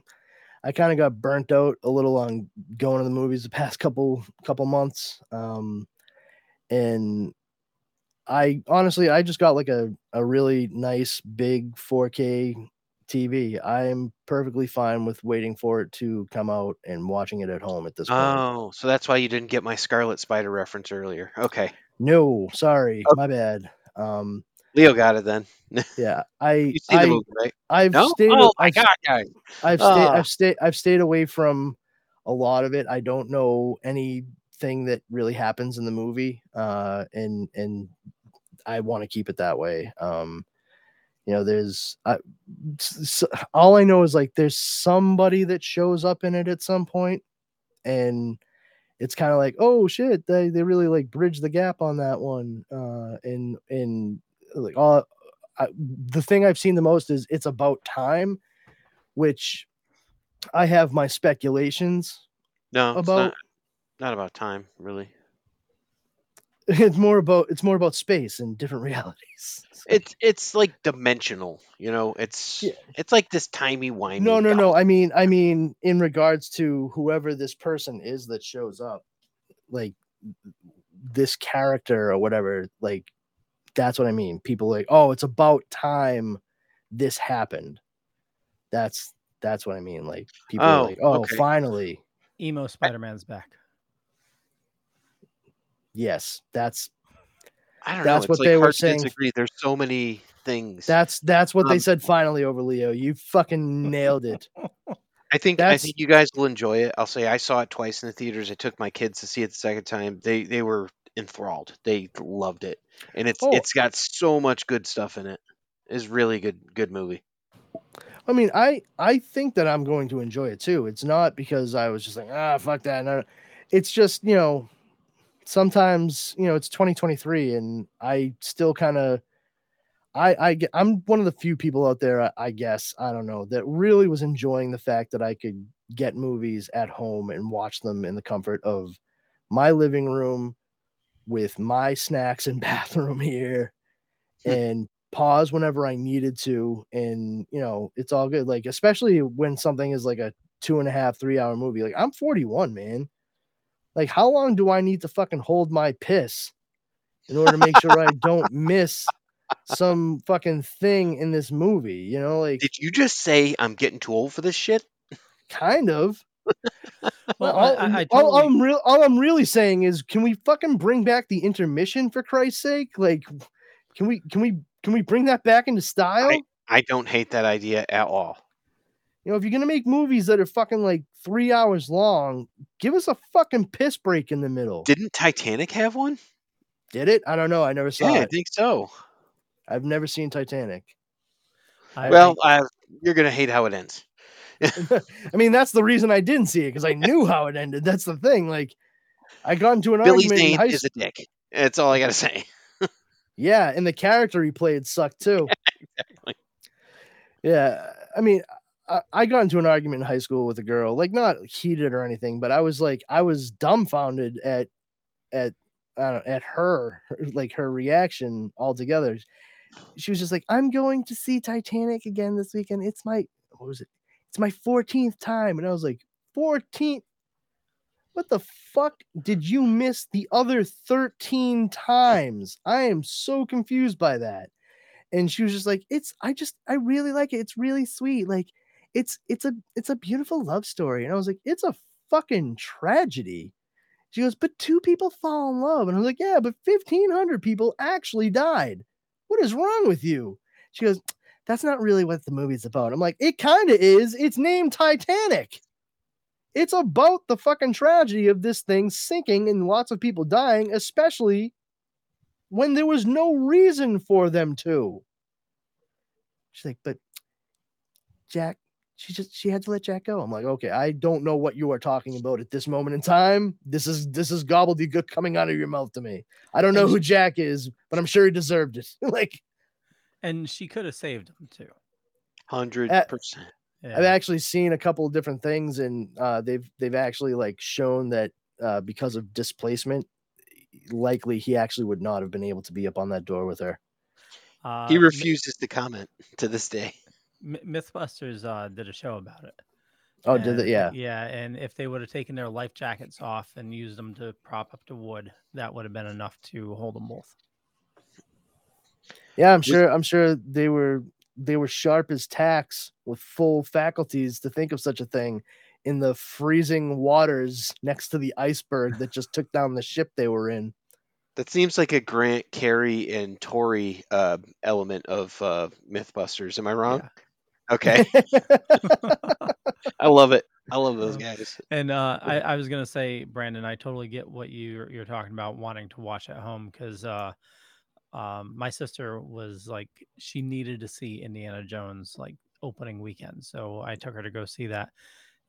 I kind of got burnt out a little on going to the movies the past couple, couple months. Um, and I honestly, I just got like a, a really nice big 4K TV. I'm perfectly fine with waiting for it to come out and watching it at home at this point. Oh, so that's why you didn't get my Scarlet Spider reference earlier. Okay. No, sorry, okay. my bad. Um, Leo got it then. yeah, (laughs) I. I, the movie, right? I've no? stayed. Oh my I've, god, guys! I've stayed. I've stayed. I've stayed away from a lot of it. I don't know anything that really happens in the movie, uh, and and I want to keep it that way. Um, you know there's uh, all i know is like there's somebody that shows up in it at some point and it's kind of like oh shit they, they really like bridge the gap on that one uh and and like all I, the thing i've seen the most is it's about time which i have my speculations no about not, not about time really (laughs) it's more about it's more about space and different (laughs) realities. It's it's like dimensional, you know. It's yeah. it's like this timey wimey. No, no, no. I mean, I mean, in regards to whoever this person is that shows up, like this character or whatever, like that's what I mean. People like, oh, it's about time this happened. That's that's what I mean. Like people oh, like, oh, okay. finally, emo Spider Man's back yes, that's I don't that's know. what like they were saying. Disagree. There's so many things. That's that's what um, they said finally over Leo. You fucking nailed it. (laughs) I think that's... I think you guys will enjoy it. I'll say I saw it twice in the theaters. I took my kids to see it the second time. They they were enthralled. They loved it, and it's oh. it's got so much good stuff in it. It's really good good movie. I mean, I I think that I'm going to enjoy it too. It's not because I was just like ah fuck that. No, it's just you know sometimes you know it's 2023 and i still kind of I, I get, I'm one of the few people out there, I, I guess, I don't know, that really was enjoying the fact that I could get movies at home and watch them in the comfort of my living room with my snacks and (laughs) bathroom here hmm. and pause whenever I needed to. And, you know, it's all good. Like, especially when something is like a two and a half, three hour movie. Like, I'm 41, man. Like, how long do I need to fucking hold my piss in order to make sure I (laughs) don't miss some fucking thing in this movie? You know, like did you just say I'm getting too old for this shit? Kind of. Well, all, I, I totally... all, all, I'm real, all I'm really saying is, can we fucking bring back the intermission for Christ's sake? Like, can we, can we, can we bring that back into style? I, I don't hate that idea at all. You know, if you're gonna make movies that are fucking like three hours long, give us a fucking piss break in the middle. Didn't Titanic have one? Did it? I don't know. I never saw yeah, it. I think so. I've never seen Titanic. I well, uh, you're gonna hate how it ends. (laughs) I mean, that's the reason I didn't see it because I knew how it ended. That's the thing. Like, I got into an Billy argument. Zane is a dick. That's all I gotta say. (laughs) yeah, and the character he played sucked too. Yeah, (laughs) exactly. Yeah, I mean, I, got into an argument in high school with a girl, like not heated or anything, but I was like, I was dumbfounded at, at, uh, at her, like her reaction altogether. She was just like, I'm going to see Titanic again this weekend. It's my, what was it? It's my 14th time. And I was like, 14th? What the fuck did you miss the other 13 times? I am so confused by that. And she was just like, it's, I just, I really like it. It's really sweet. Like, it's it's a it's a beautiful love story and i was like it's a fucking tragedy She goes, but two people fall in love. And I was like, yeah, but 1,500 people actually died. What is wrong with you? She goes, that's not really what the movie's about. I'm like, it kind of is. It's named Titanic. It's about the fucking tragedy of this thing sinking and lots of people dying, especially when there was no reason for them to. She's like, but Jack, she just she had to let Jack go. I'm like, okay, I don't know what you are talking about at this moment in time. This is this is gobbledygook coming out of your mouth to me. I don't know who Jack is, but I'm sure he deserved it. (laughs) like And she could have saved him too. Hundred percent. I've actually seen a couple of different things, and uh, they've they've actually like shown that uh, because of displacement, likely he actually would not have been able to be up on that door with her. Uh, He refuses to comment to this day. Mythbusters uh, did a show about it. Oh, did And, it? Yeah. Yeah, and if they would have taken their life jackets off and used them to prop up the wood, that would have been enough to hold them both. Yeah, I'm sure. I'm sure they were they were sharp as tacks with full faculties to think of such a thing in the freezing waters next to the iceberg that just took down the ship they were in. That seems like a Grant, Kari, and Tory uh, element of uh, MythBusters. Am I wrong? Okay, (laughs) I love it. I love those guys. And uh, I, I was gonna say, Brandon, I totally get what you're you're talking about wanting to watch at home because uh, um, my sister was like she needed to see Indiana Jones like opening weekend, so I took her to go see that.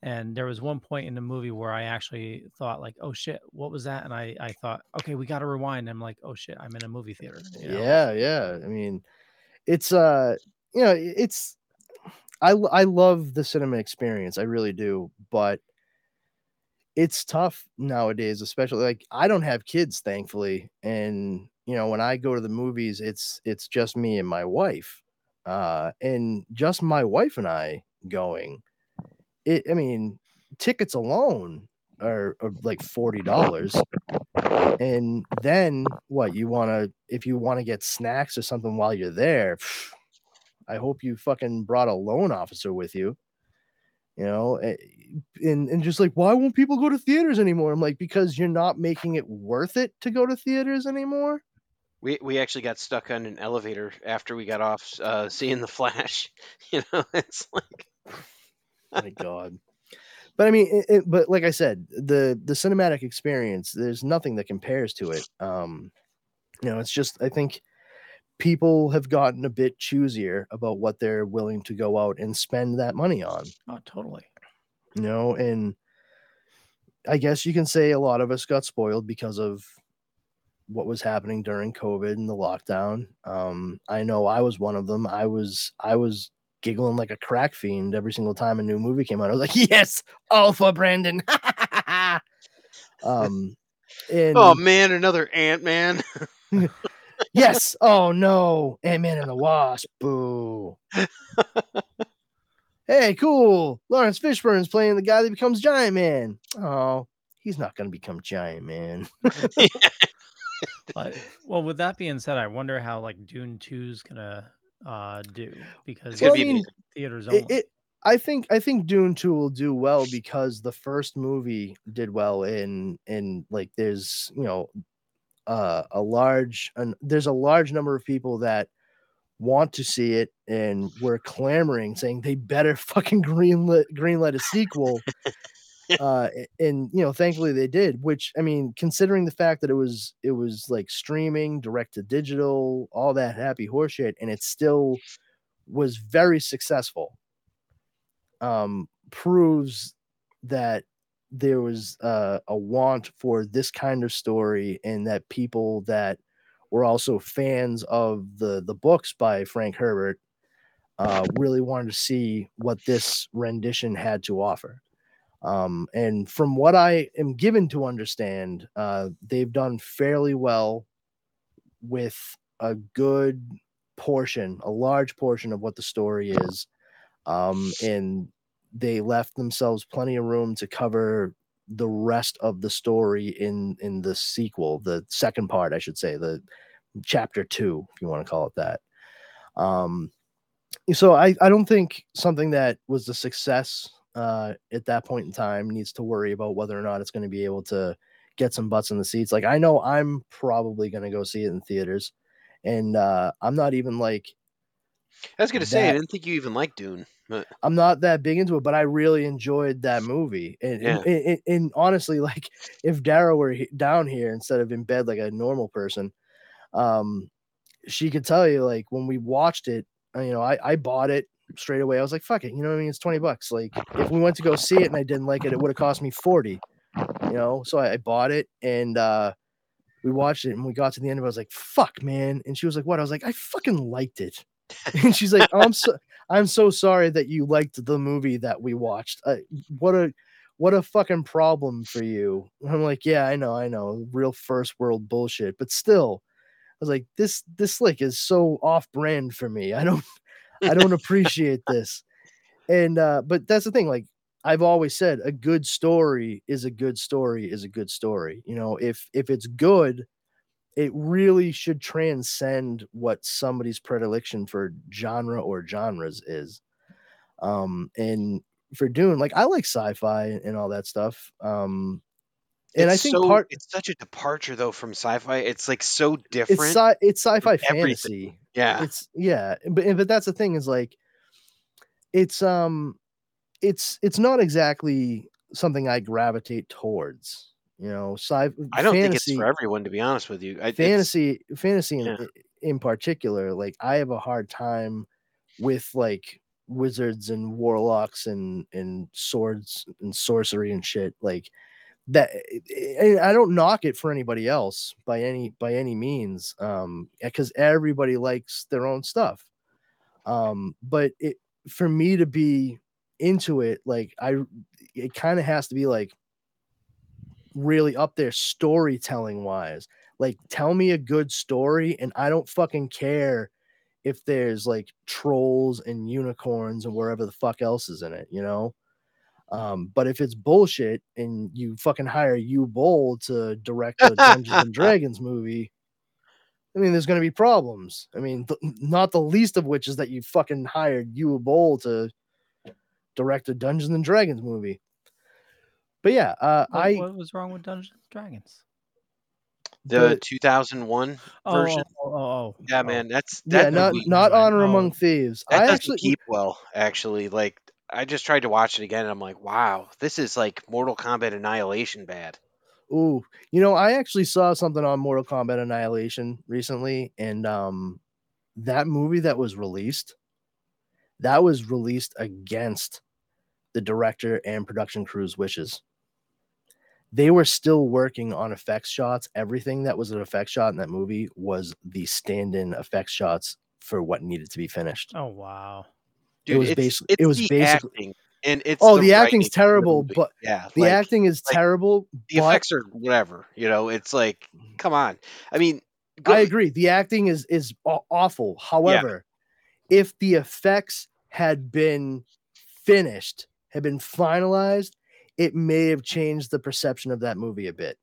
And there was one point in the movie where I actually thought like, oh shit, what was that? And I I thought, okay, we got to rewind. I'm like, oh shit, I'm in a movie theater. you know? Yeah, yeah. I mean, it's uh, you know, it's I I love the cinema experience. I really do, but it's tough nowadays, especially like I don't have kids, thankfully, and you know, when I go to the movies, it's it's just me and my wife, uh, and just my wife and I going. It, I mean, tickets alone are, are like forty dollars and then what you want to if you want to get snacks or something while you're there i hope you fucking brought a loan officer with you you know eh, and and just like why won't people go to theaters anymore i'm like because you're not making it worth it to go to theaters anymore We we actually got stuck on an elevator after we got off uh, seeing the Flash. (laughs) You know, it's like my god but i mean it, it- but like i said the the cinematic experience there's nothing that compares to it um you know it's just i think people have gotten a bit choosier about what they're willing to go out and spend that money on Oh, totally. you know and i guess you can say a lot of us got spoiled because of what was happening during covid and the lockdown um i know i was one of them. I was i was giggling like a crack fiend every single time a new movie came out. I was like (laughs) yes all for brandon. (laughs) Um (laughs) and oh man, another Ant Man. yes. Oh no. Ant-man and the wasp. Boo. Hey cool. Laurence Fishburne's playing the guy that becomes giant man. Oh he's not going to become giant man But well, with that being said, I wonder how like Dune 2's gonna uh do because It's gonna Well, I mean, theaters only. it, it i think i think dune 2 will do well because the first movie did well in in like there's you know uh a large and there's a large number of people that want to see it and we're clamoring saying they better (laughs) fucking greenlit greenlight a sequel (laughs) (laughs) uh and you know thankfully they did which i mean considering the fact that it was it was like streaming direct to digital all that happy horseshit and it still was very successful um proves that there was uh, a want for this kind of story and that people that were also fans of the the books by Frank Herbert uh, really wanted to see what this rendition had to offer. Um, and from what I am given to understand, uh, they've done fairly well with a good portion, a large portion of what the story is. Um, and they left themselves plenty of room to cover the rest of the story in in the sequel, the second part, I should say, the chapter two, if you want to call it that. Um, so I, I don't think something that was a success uh, at that point in time needs to worry about whether or not it's going to be able to get some butts in the seats. Like I know I'm probably gonna go see it in theaters, and uh, I'm not even like I was gonna say I didn't think you even liked Dune. But I'm not that big into it, but I really enjoyed that movie. And, and- Yeah. and, and honestly, like if Dara were down here instead of in bed like a normal person, um, she could tell you like when we watched it, uh, you know, I, I bought it straight away. I was like, fuck it, you know what I mean? It's 20 bucks. Like if we went to go see it and I didn't like it, it would have cost me 40, you know? So I, I bought it and, uh, we watched it and we got to the end of it. I was like, fuck, man. And she was like, what? I was like, I fucking liked it. (laughs) and she's like, oh, I'm so, I'm so sorry that you liked the movie that we watched. Uh, what a, what a fucking problem for you. And I'm like, yeah, I know, I know, real first world bullshit, but still, I was like, this, this slick is so off brand for me. I don't, I don't appreciate this. And, uh, but that's the thing, like, I've always said a good story is a good story is a good story. You know, if if it's good, it really should transcend what somebody's predilection for genre or genres is. Um and for Dune, like I like sci-fi and all that stuff. Um and it's I think so, part it's such a departure though from sci-fi. It's like so it's different. sci- it's sci-fi everything. fantasy. yeah, it's yeah but but that's the thing is like it's um it's it's not exactly something i gravitate towards you know sci I don't fantasy, think it's for everyone to be honest with you. I, it's- fantasy fantasy in, yeah. in particular like i have a hard time with like wizards and warlocks and and swords and sorcery and shit like that i don't knock it for anybody else by any by any means um because everybody likes their own stuff. Um but it for me to be into it like i it kind of has to be like really up there storytelling wise. Like tell me a good story and i don't fucking care if there's like trolls and unicorns and wherever the fuck else is in it you know um but if it's bullshit and you fucking hire Uwe Boll to direct a dungeons and (laughs) dragons movie i mean there's going to be problems i mean th- not the least of which is that you fucking hired Uwe Boll to direct a dungeons and dragons movie but yeah uh What, i what was wrong with Dungeons and Dragons? the the- 2001 Oh, version. oh, oh, oh, Yeah, oh. man, that's yeah not movie- not honor Oh. among thieves that i doesn't actually keep well. Actually, like I just tried to watch it again, and I'm like, wow, this is like Mortal Kombat Annihilation bad. Ooh, you know, I actually saw something on Mortal Kombat Annihilation recently, and um, that movie that was released, that was released against the director and production crew's wishes. They were still working on effects shots. Everything that was an effect shot in that movie was the stand-in effects shots for what needed to be finished. Oh wow. It was it's, basi- it's it was basically- acting, and it's Oh, the acting's the terrible, movie. but yeah, The like, acting is like, terrible. the but- effects are whatever. You know, it's like, come on. I mean, go, I agree. The acting is is awful. However, if the effects had been finished, had been finalized, it may have changed the perception of that movie a bit.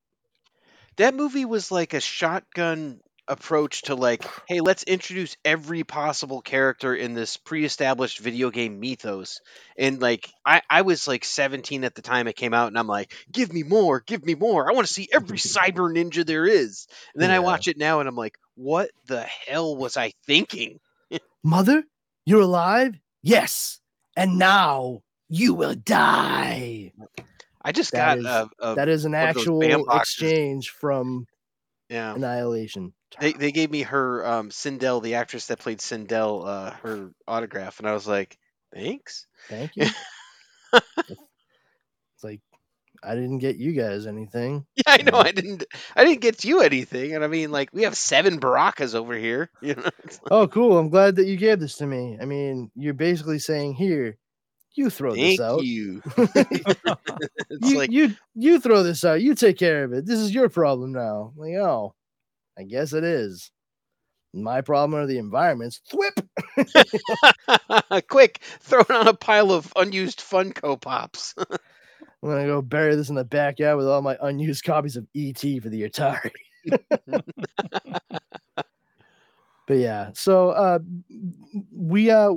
that movie was like a shotgun approach to like, hey, let's introduce every possible character in this pre-established video game mythos. And like, I I was like 17 at the time it came out, and I'm like, give me more, give me more. I want to see every (laughs) cyber ninja there is. And then I watch it now, and I'm like, what the hell was I thinking? (laughs) Mother, you're alive? Yes. And now you will die. I just That got is- a, a That is an one of those actual exchange from yeah. Annihilation. They they gave me her um Sindel, the actress that played Sindel, uh, her autograph, and I was like, thanks. Thank (laughs) you. it's like I didn't get you guys anything. (laughs) Yeah, I know. I didn't. I didn't get you anything, and I mean, like, we have seven Barakas over here. (laughs) You know, Oh, cool. I'm glad that you gave this to me. I mean, you're basically saying here, you throw thank this out. you. (laughs) (laughs) it's you, like, you you throw this out. You take care of it. This is your problem now. Like, oh, I guess it is. My problem are the environments. Thwip. (laughs) quick, throw it on a pile of unused Funko Pops. I'm gonna go bury this in the backyard with all my unused copies of ET for the Atari. but yeah, so uh, we uh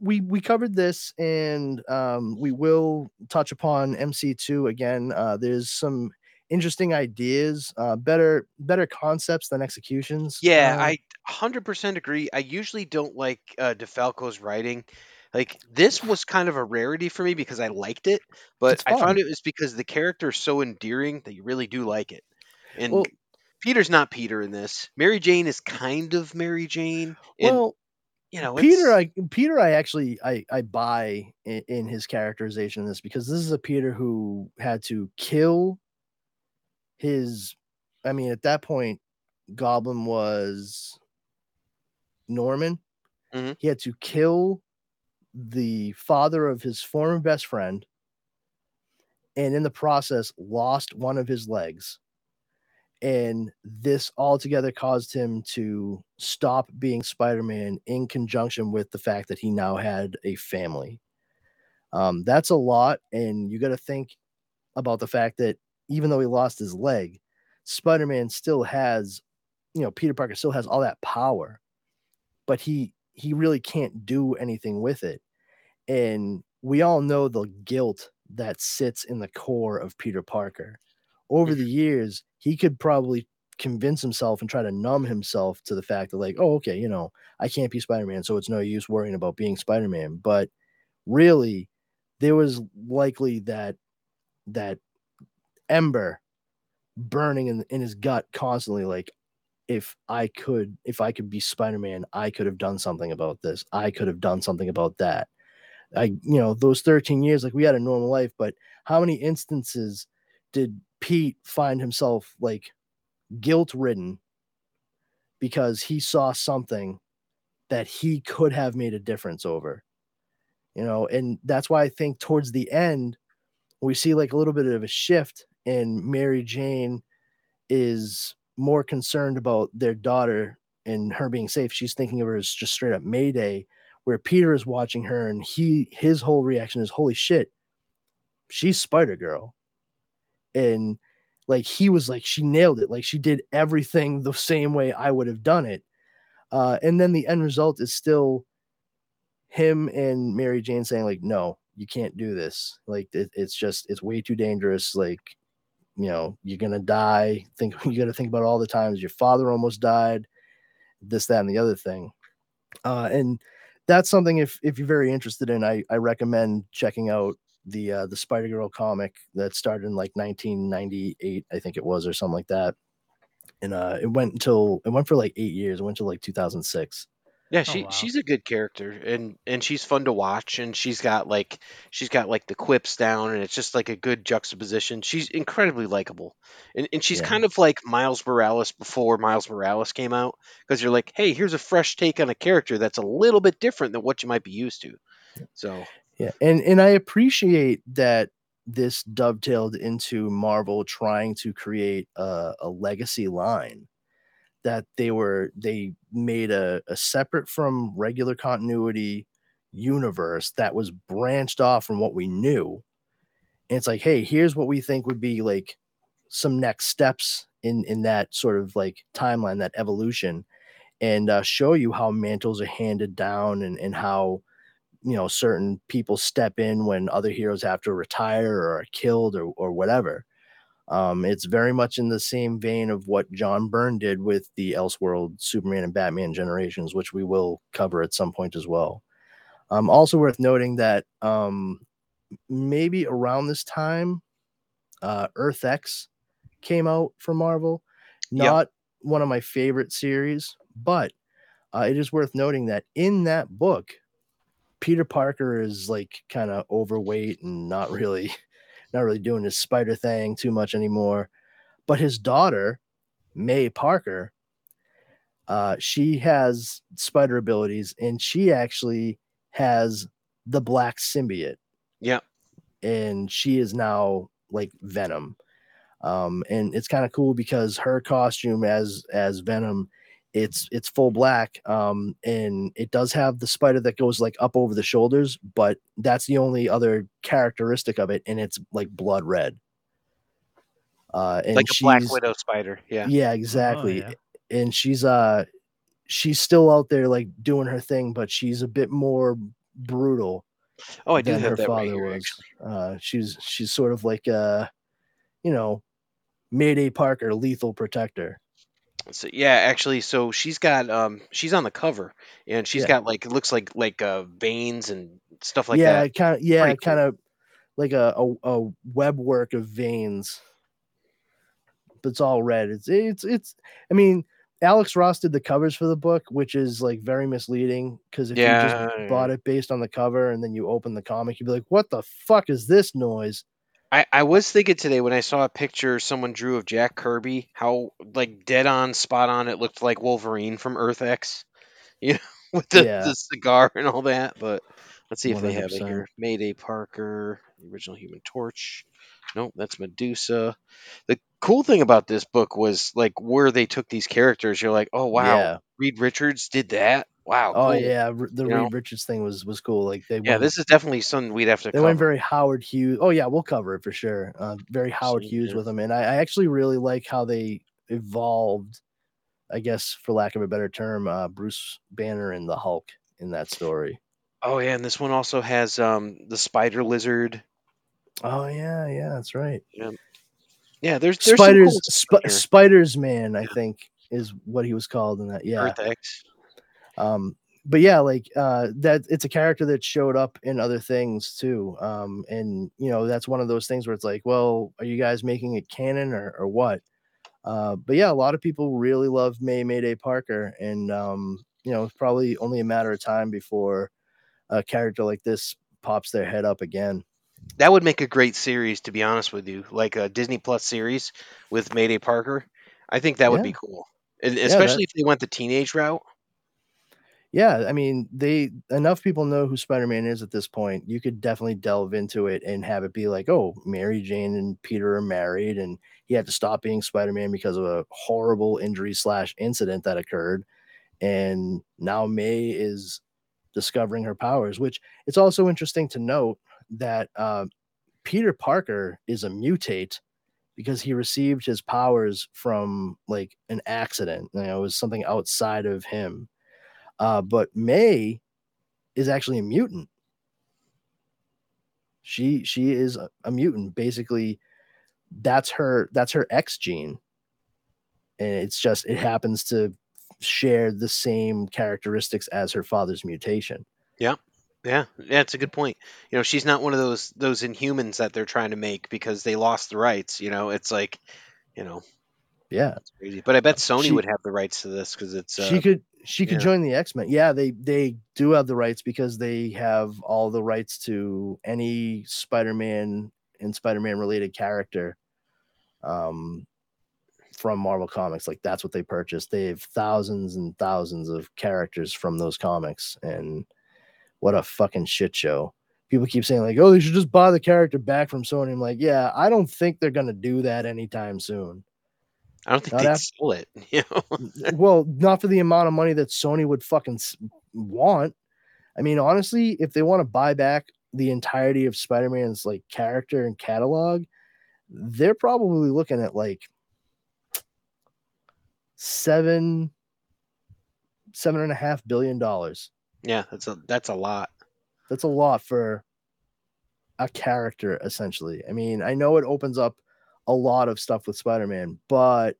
we we covered this, and um, we will touch upon MC2 again. Uh, there's some interesting ideas, uh, better better concepts than executions. Yeah, uh, I 100% agree. I usually don't like uh, DeFalco's writing. Like this was kind of a rarity for me because I liked it, but I found it was because the character is so endearing that you really do like it. And Well- Peter's not Peter in this. Mary Jane is kind of Mary Jane. And well, you know, Peter, I Peter, I actually I I buy in, in his characterization of this because this is a Peter who had to kill his. I mean, at that point, Goblin was Norman. Mhm. He had to kill the father of his former best friend, and in the process, lost one of his legs. And this altogether caused him to stop being Spider Man in conjunction with the fact that he now had a family. Um, that's a lot. And you got to think about the fact that even though he lost his leg, Spider Man still has, you know, Peter Parker still has all that power, but he he really can't do anything with it. And we all know the guilt that sits in the core of Peter Parker. Over the years, he could probably convince himself and try to numb himself to the fact that, like, oh, okay, you know, I can't be Spider Man, so it's no use worrying about being Spider Man. But really, there was likely that that ember burning in, in his gut constantly, like, if I could, if I could be Spider Man, I could have done something about this. I could have done something about that. I, you know, those 13 years, like we had a normal life, but how many instances did Pete find himself like guilt ridden because he saw something that he could have made a difference over? You know, and that's why I think towards the end, we see like a little bit of a shift, and Mary Jane is more concerned about their daughter and her being safe. She's thinking of her as just straight up Mayday, where Peter is watching her and he his whole reaction is holy shit, she's Spider Girl. And like he was like, she nailed it. Like she did everything the same way I would have done it. Uh, and then the end result is still him and Mary Jane saying, like, no, you can't do this. Like it, it's just it's way too dangerous. Like you know you're gonna die think (laughs) you got to think about all the times your father almost died this that and the other thing uh and that's something if if you're very interested in i i recommend checking out the uh the spider girl comic that started in like 1998 i think it was or something like that and uh it went until it went for like eight years it went to like 2006 Yeah, Oh, she wow. she's a good character and and she's fun to watch and she's got like she's got like the quips down and it's just like a good juxtaposition. She's incredibly likable. And and she's Yeah. kind of like Miles Morales before Miles Morales came out because you're like, "Hey, here's a fresh take on a character that's a little bit different than what you might be used to." So, Yeah, and and I appreciate that this dovetailed into Marvel trying to create a, a legacy line that they were they made a, a separate from regular continuity universe that was branched off from what we knew. And it's like, hey, here's what we think would be like some next steps in in that sort of like timeline, that evolution, and uh, show you how mantles are handed down and and how you know certain people step in when other heroes have to retire or are killed or or whatever. Um, it's very much in the same vein of what John Byrne did with the Elseworld Superman and Batman generations, which we will cover at some point as well. Um, also worth noting that um, maybe around this time, uh, Earth X came out for Marvel. Yep. Not one of my favorite series, but uh, it is worth noting that in that book, Peter Parker is like kind of overweight and not (laughs) really, not really doing his spider thing too much anymore. But his daughter, May Parker, uh, she has spider abilities, and she actually has the black symbiote yeah. and she is now like Venom. Um, and it's kind of cool because her costume as as Venom, it's it's full black. Um, and it does have the spider that goes like up over the shoulders, but that's the only other characteristic of it, and it's like blood red. Uh, and like a Black Widow spider. Yeah. yeah, exactly. yeah. And she's uh she's still out there like doing her thing, but she's a bit more brutal Oh, I do have her that right father here, was. actually. Uh, she's she's sort of like uh, you know, Mayday Parker, Lethal Protector. So, yeah, actually, so she's got um she's on the cover and she's Yeah. got like it looks like like uh veins and stuff like yeah, that. kind of yeah, Pretty cool. kind of like a, a a web work of veins. But it's all red. It's it's it's I mean, Alex Ross did the covers for the book, which is like very misleading because if you Yeah, just bought it based on the cover and then you open the comic, you'd be like, "What the fuck is this noise?" I, I was thinking today when I saw a picture someone drew of Jack Kirby, how like dead on, spot on it looked like Wolverine from Earth X, (laughs) you know, with the, Yeah. the cigar and all that. But let's see if they have it 100%. here. Mayday Parker, the original Human Torch. Nope, that's Medusa. The cool thing about this book was like where they took these characters. You're like, oh wow, Yeah. Reed Richards did that. Wow. Oh cool. yeah, the You Reed know? Richards thing was was cool. Like they Yeah, went, this is definitely something we'd have to they cover. went very Howard Hughes. Oh yeah, we'll cover it for sure. Uh, very Howard Hughes with them, and I, I actually really like how they evolved. I guess, for lack of a better term, uh, Bruce Banner and the Hulk in that story. oh yeah, and this one also has um the spider lizard. Oh yeah, yeah, that's right. Yeah, there's there's Spiders, cool Sp- Spiders Man, I think is what he was called in that. Yeah. Earth X. Um, but yeah, like uh, that it's a character that showed up in other things too. Um, and you know that's one of those things where it's like, well, are you guys making it canon or or what? Uh, but yeah, a lot of people really love May Mayday Parker, and um, you know it's probably only a matter of time before a character like this pops their head up again. That would make a great series, to be honest with you, like a Disney Plus series with Mayday Parker. I think that would be cool, and especially if they went the teenage route. Yeah, I mean, they enough people know who Spider-Man is at this point. You could definitely delve into it and have it be like, oh, Mary Jane and Peter are married, and he had to stop being Spider-Man because of a horrible injury slash incident that occurred, and now May is discovering her powers. Which it's also interesting to note that uh, Peter Parker is a mutate because he received his powers from like an accident. You know, it was something outside of him. Uh, but May is actually a mutant. She she is a, a mutant. Basically, that's her that's her X gene. And it's just it happens to share the same characteristics as her father's mutation. Yeah, yeah, it's a good point. You know, she's not one of those those Inhumans that they're trying to make because they lost the rights. You know, it's like, you know, Yeah. it's crazy. But I bet Sony She- would have the rights to this because it's uh, she could she could yeah. join the X-Men. Yeah, they they do have the rights because they have all the rights to any Spider-Man and Spider-Man related character um from Marvel Comics. Like that's what they purchased. They have thousands and thousands of characters from those comics and what a fucking shit show. People keep saying like, "Oh, they should just buy the character back from Sony." I'm like, "Yeah, I don't think they're going to do that anytime soon." I don't think Not they'd af- sell it. (laughs) You know, well, not for the amount of money that Sony would fucking want. I mean, honestly, if they want to buy back the entirety of Spider-Man's like character and catalog, they're probably looking at like seven, seven and a half billion dollars. Yeah, that's a that's a lot. That's a lot for a character, essentially. I mean, I know it opens up a lot of stuff with Spider-Man, but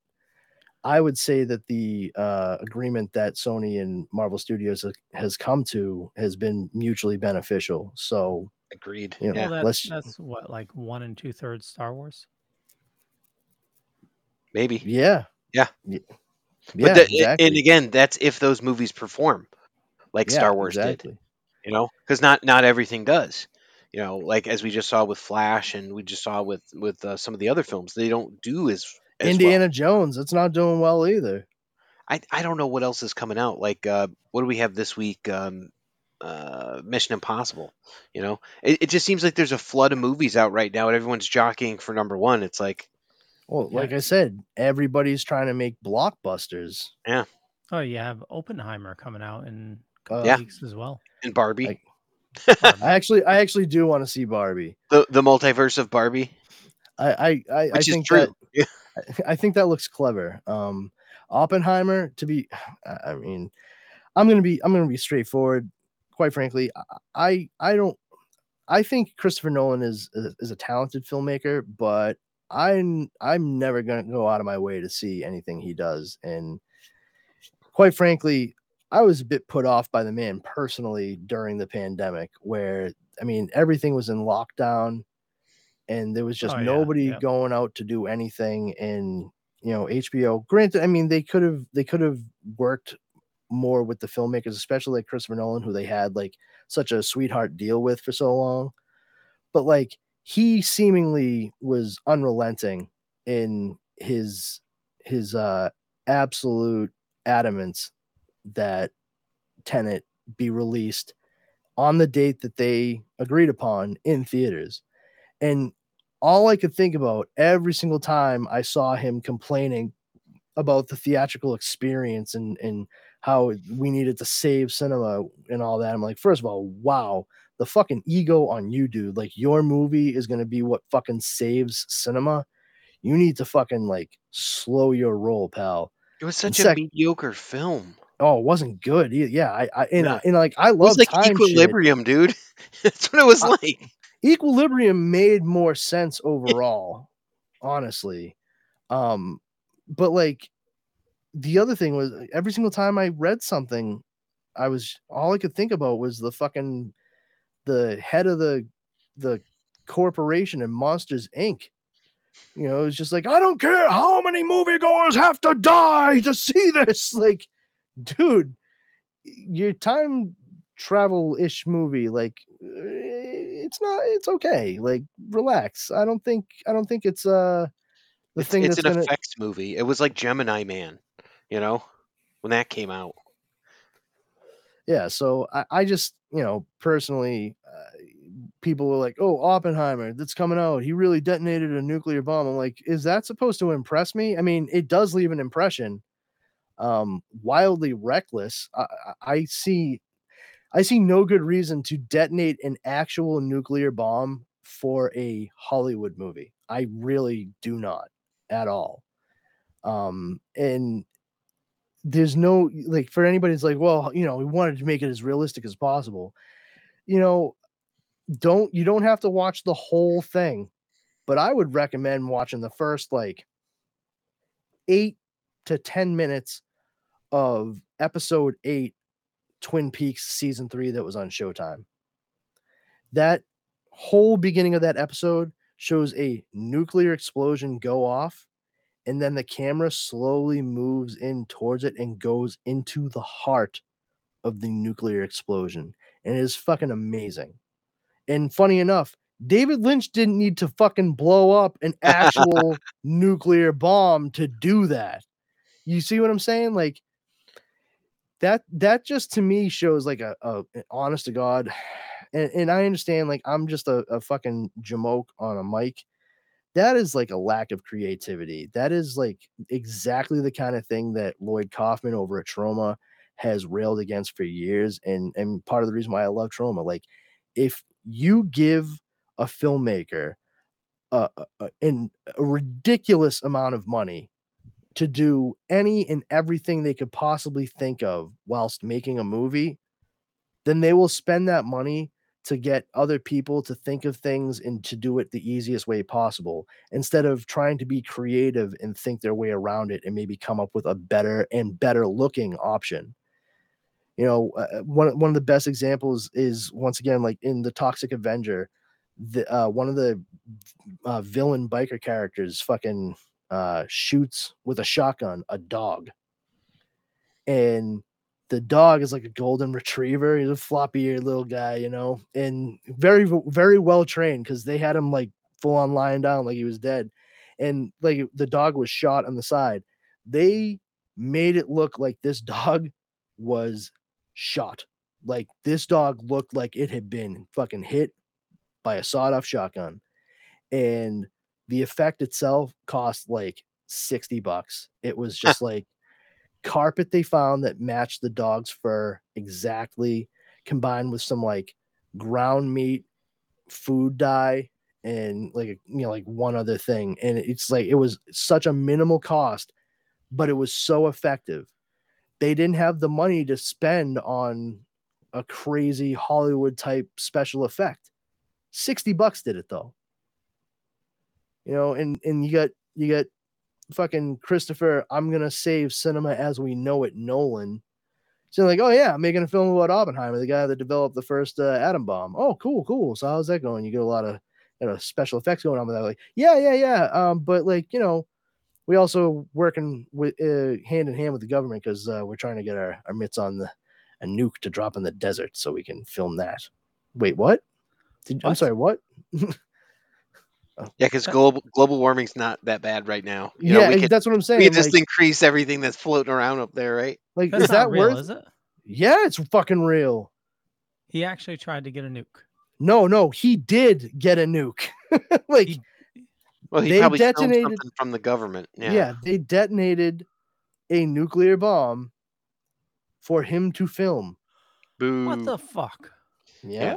I would say that the uh, agreement that Sony and Marvel Studios has come to has been mutually beneficial. So, Agreed. You know, Yeah, Well, that's, that's what, like one and two thirds Star Wars? maybe. yeah, Yeah. Y- But yeah, the- exactly. and again, that's if those movies perform like Yeah, Star Wars did. you know because not not everything does you know like as we just saw with flash and we just saw with with uh, some of the other films they don't do as, as well. Indiana Jones, it's not doing well either. I, I don't know what else is coming out like uh what do we have this week um uh mission impossible you know it, it just seems like there's a flood of movies out right now and everyone's jockeying for number one it's like Well, Yeah. like I said, everybody's trying to make blockbusters. Yeah. Oh, you have Oppenheimer coming out in a Uh, Yeah. weeks as well. And barbie Like- (laughs) I actually, I actually do want to see Barbie. the the multiverse of barbie I, I, I, I is think true that yeah I think that looks clever. Um, Oppenheimer, to be, I I mean, I'm gonna be, I'm gonna be straightforward. Quite frankly, I, I I don't, I think Christopher Nolan is is, is a talented filmmaker, but I'm I'm never gonna go out of my way to see anything he does. And quite frankly, I was a bit put off by the man personally during the pandemic, where I mean everything was in lockdown and there was just Oh, yeah, nobody yeah. going out to do anything. And you know, HBO, granted, I mean they could have they could have worked more with the filmmakers, especially like Christopher Nolan, who they had like such a sweetheart deal with for so long. But like he seemingly was unrelenting in his his uh absolute adamance that Tenet be released on the date that they agreed upon in theaters. And all I could think about every single time I saw him complaining about the theatrical experience and and how we needed to save cinema and all that. I'm like, first of all, wow, the fucking ego on you, dude. Like your movie is gonna be what fucking saves cinema. You need to fucking like slow your roll, pal. It was such sec- a mediocre film. Oh, it wasn't good. Yeah, I, I and, No. I- and like I love like time shit. Equilibrium, dude. (laughs) That's what it was I- like. Equilibrium made more sense overall, honestly. Um, but like the other thing was every single time I read something, I was all I could think about was the fucking the head of the the corporation in Monsters Inc. You know, it's just like I don't care how many moviegoers have to die to see this. (laughs) Like, dude, your time travel ish movie, like, eh, it's not. It's okay. Like, relax. I don't think. I don't think it's uh the It's, thing it's that's an gonna. effects movie. It was like Gemini Man, you know, when that came out. yeah so i, I just you know personally uh, people were like oh oppenheimer that's coming out he really detonated a nuclear bomb i'm like is that supposed to impress me i mean it does leave an impression um wildly reckless i, I see i see no good reason to detonate an actual nuclear bomb for a hollywood movie. I really do not at all. Um and there's no like for anybody like well you know we wanted to make it as realistic as possible. You know don't you don't have to watch the whole thing but i would recommend watching the first like eight to ten minutes of episode eight twin peaks season three that was on showtime. That whole beginning of that episode shows a nuclear explosion go off and then the camera slowly moves in towards it and goes into the heart of the nuclear explosion and it is fucking amazing. And funny enough david lynch didn't need to fucking blow up an (laughs) actual nuclear bomb to do that. You see what i'm saying? Like that that just to me shows like a, a honest to god and, and i understand like i'm just a, a fucking jamoke on a mic that is like a lack of creativity. That is like exactly the kind of thing that Lloyd Kaufman over at Troma has railed against for years. And and part of the reason why I love Troma, like if you give a filmmaker a- a ridiculous amount of money to do any and everything they could possibly think of whilst making a movie, then they will spend that money to get other people to think of things and to do it the easiest way possible instead of trying to be creative and think their way around it and maybe come up with a better and better looking option. You know uh, uh, one, one of the best examples is once again like in the toxic avenger the uh, one of the uh, villain biker characters fucking uh, shoots with a shotgun a dog and the dog is like a golden retriever. He's a floppy little guy, you know, and very, very well trained because they had him like full on lying down like he was dead. And like the dog was shot on the side. They made it look like this (laughs) dog was shot. Like this dog looked like it had been fucking hit by a sawed off shotgun. And the effect itself cost like 60 bucks. It was just like carpet they found that matched the dog's fur exactly, combined with some like ground meat, food dye, and like you know like one other thing. And it's like it was such a minimal cost, but it was so effective. They didn't have the money to spend on a crazy Hollywood type special effect. 60 bucks did it though. You know, and and you got you got fucking Christopher. I'm gonna save cinema as we know it, Nolan. So like, oh yeah, I'm making a film about Oppenheimer, the guy that developed the first uh, atom bomb. Oh, cool, cool. So how's that going? You get a lot of you know special effects going on with that. Like, yeah, yeah, yeah. Um, but like, you know, we also working with uh, hand in hand with the government because uh, we're trying to get our, our mitts on the a nuke to drop in the desert so we can film that. Wait, what? Did, I'm sorry, what? (laughs) Yeah, because global global warming's not that bad right now. You know, yeah, we could, that's what I'm saying. We just like, increase everything that's floating around up there, right? like, That's is not that real, worth? is it? Yeah, it's fucking real. He actually tried to get a nuke. No, no, he did get a nuke. (laughs) like, He- Well, he They probably filmed detonated- something from the government. yeah. Yeah. they detonated a nuclear bomb for him to film. Boo. What the fuck? Yeah.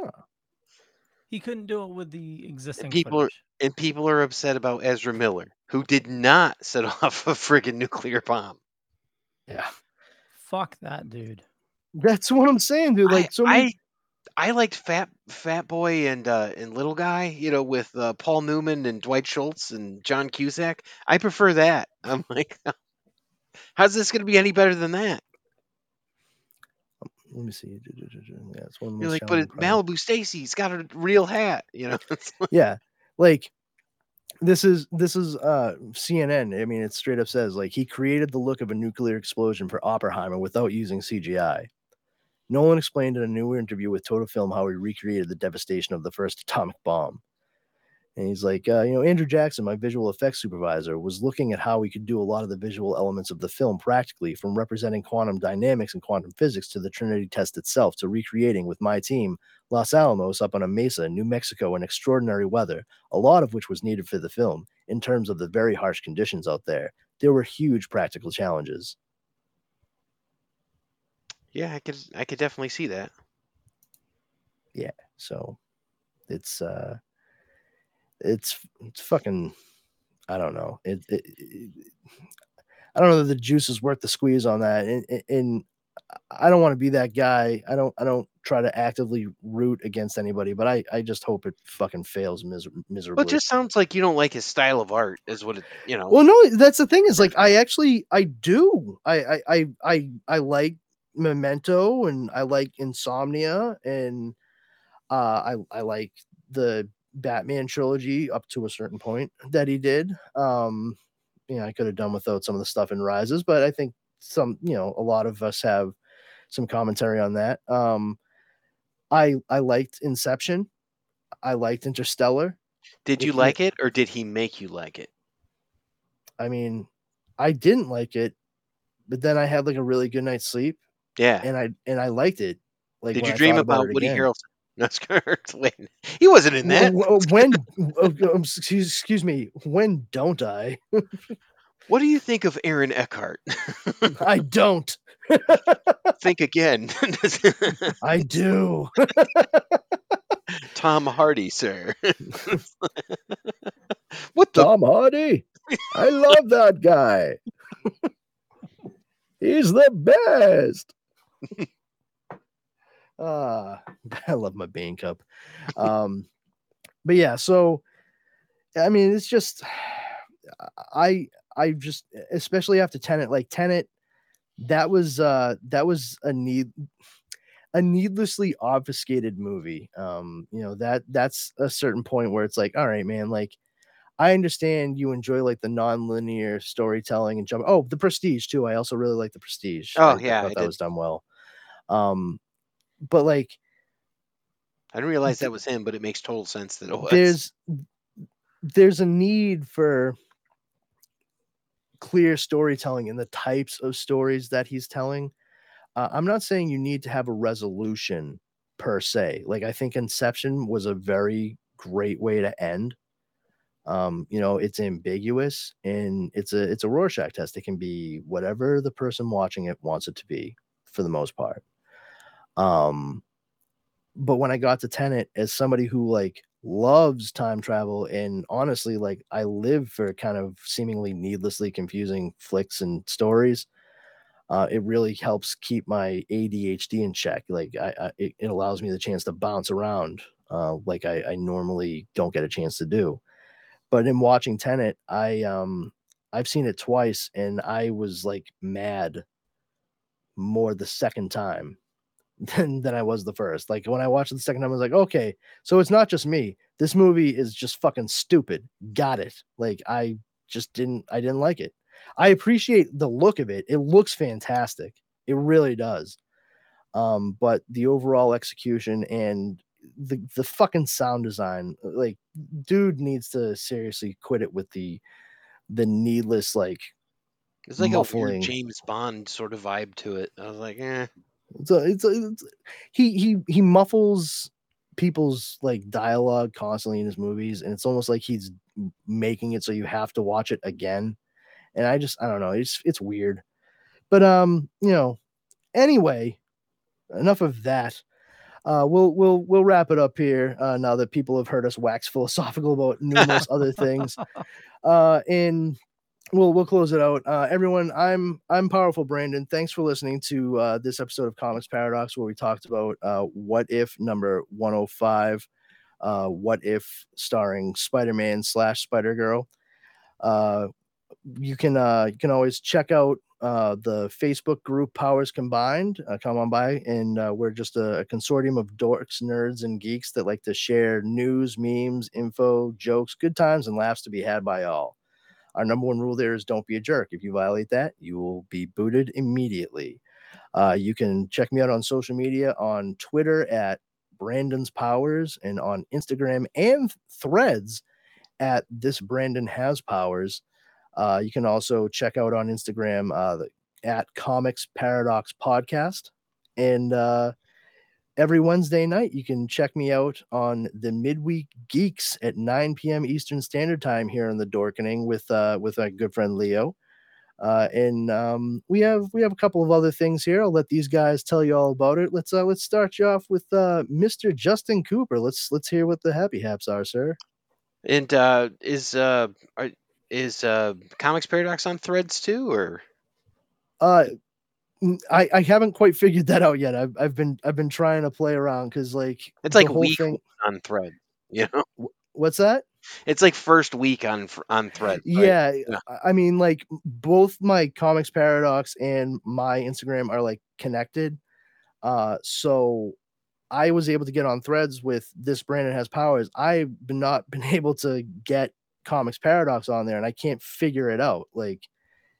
He couldn't do it with the existing people are- footage. and people are upset about Ezra Miller, who did not (laughs) set off a friggin' nuclear bomb. Yeah. Fuck that dude. That's what I'm saying, dude. Like, I, so many, I I liked Fat Fat Boy and uh, and Little Guy, you know, with uh, Paul Newman and Dwight Schultz and John Cusack. I prefer that. I'm like, (laughs) how's this going to be any better than that? Let me see. Yeah, it's one of the You're most like, but it. Malibu Stacy's got a real hat, you know. (laughs) Yeah like this is this is uh cnn i mean it straight up says like he created the look of a nuclear explosion for oppenheimer without using cgi nolan explained in a new interview with total film how he recreated the devastation of the first atomic bomb and he's like uh, you know andrew jackson my visual effects supervisor was looking at how we could do a lot of the visual elements of the film practically from representing quantum dynamics and quantum physics to the trinity test itself to recreating with my team Los Alamos up on a mesa in New Mexico in extraordinary weather, a lot of which was needed for the film in terms of the very harsh conditions out there. There were huge practical challenges. yeah, I could I could definitely see that. Yeah, so it's uh it's it's fucking I don't know. It, it, it I don't know that the juice is worth the squeeze on that. And, and- I don't want to be that guy. I don't I don't try to actively root against anybody, but I I just hope it fucking fails miser- miserably. Well, it just sounds like you don't like his style of art, is what it, you know. Well, no, that's the thing is like I actually I do. I I I I, I like Memento and I like Insomnia and uh I I like the Batman trilogy up to a certain point that he did. Um you know, I could have done without some of the stuff in Rises, but I think some, you know, a lot of us have some commentary on that. Um I I liked Inception. I liked Interstellar. did you like it, or did he make you like it? I mean, I didn't like it, but then I had like a really good night's sleep, Yeah. and I and I liked it. Like, did you dream about, it Woody again. Harrelson? (laughs) No, Skirks. (laughs) Wait, he wasn't in that. Wh- wh- When, (laughs) uh, um, excuse, excuse me, when don't I? What do you think of Aaron Eckhart? I don't. think again. I do. Tom Hardy, sir. what the? Tom Hardy. I love that guy. He's the best. Ah, (laughs) I love my Bane cup. Um, but yeah, so I mean, it's just (sighs) I I just especially after Tenet, like Tenet, that was uh that was a need a needlessly obfuscated movie. Um, you know, that that's a certain point where it's like, all right, man, like I understand you enjoy like the non-linear storytelling and jump. Oh, the Prestige too. I also really like the Prestige. Oh, I yeah, thought I that did. was done well. Um, but like I didn't realize that was him, but it makes total sense that it was. there's there's a need for clear storytelling in the types of stories that he's telling. Uh, I'm not saying you need to have a resolution per se. Like I think Inception was a very great way to end. Um, you know, it's ambiguous and it's a it's a Rorschach test. It can be whatever the person watching it wants it to be for the most part. Um, but when I got to Tenet, as somebody who like loves time travel and honestly, like I live for kind of seemingly needlessly confusing flicks and stories, uh, it really helps keep my ADHD in check. Like I, I it, it allows me the chance to bounce around, uh, like I, I normally don't get a chance to do. but in watching Tenet, I um I've seen it twice and I was like mad more the second time (laughs) than than I was the first. Like when I watched it the second time, I was like, okay, so it's not just me. This movie is just fucking stupid. Got it. Like I just didn't I didn't like it. I appreciate the look of it. It looks fantastic. It really does. Um, but the overall execution and the the fucking sound design, like dude needs to seriously quit it with the the needless like It's like a muffling. weird James Bond sort of vibe to it. I was like, eh. It's a, it's, a, it's he he he muffles people's like dialogue constantly in his movies and it's almost like he's making it so you have to watch it again. And i just i don't know it's it's weird. But um you know anyway enough of that. Uh we'll we'll we'll wrap it up here uh now that people have heard us wax philosophical about numerous other things. (laughs) Uh and we'll we'll close it out. Uh everyone i'm i'm powerful brandon. Thanks for listening to uh this episode of comix paradox where we talked about uh what if number 105 uh what if starring spider-man slash spider-girl. Uh you can uh you can always check out the facebook group powers combined. Come on by and we're just a, a consortium of dorks nerds and geeks that like to share news memes info jokes good times and laughs to be had by all our number one rule there is don't be a jerk. If you violate that, you will be booted immediately. Uh, you can check me out on social media on Twitter at Brandon's Powers and on Instagram and threads at this Brandon has powers. Uh, you can also check out on Instagram uh, the, at Comix Paradox Podcast. And uh, every Wednesday night, you can check me out on the Midweek Geeks at 9 p.m. Eastern Standard Time here in the Dorkening with uh, with my good friend Leo. Uh, and um, we have we have a couple of other things here. I'll let these guys tell you all about it. Let's uh, let's start you off with uh, Mr. Justin Cooper. Let's let's hear what the happy haps are, sir. And uh, is uh, are, is uh, Comix Paradox on Threads too, or Uh, I I haven't quite figured that out yet. I've I've been I've been trying to play around because like it's like week thing- on Thread? You know, (laughs) What's that? it's like first week on on Thread. right? Yeah, Yeah. I- I mean, like both my comix paradox and my Instagram are like connected. Uh, so I was able to get on threads with this Brandon has powers. I've not (laughs) been able to get comix paradox on there, and I can't figure it out. Like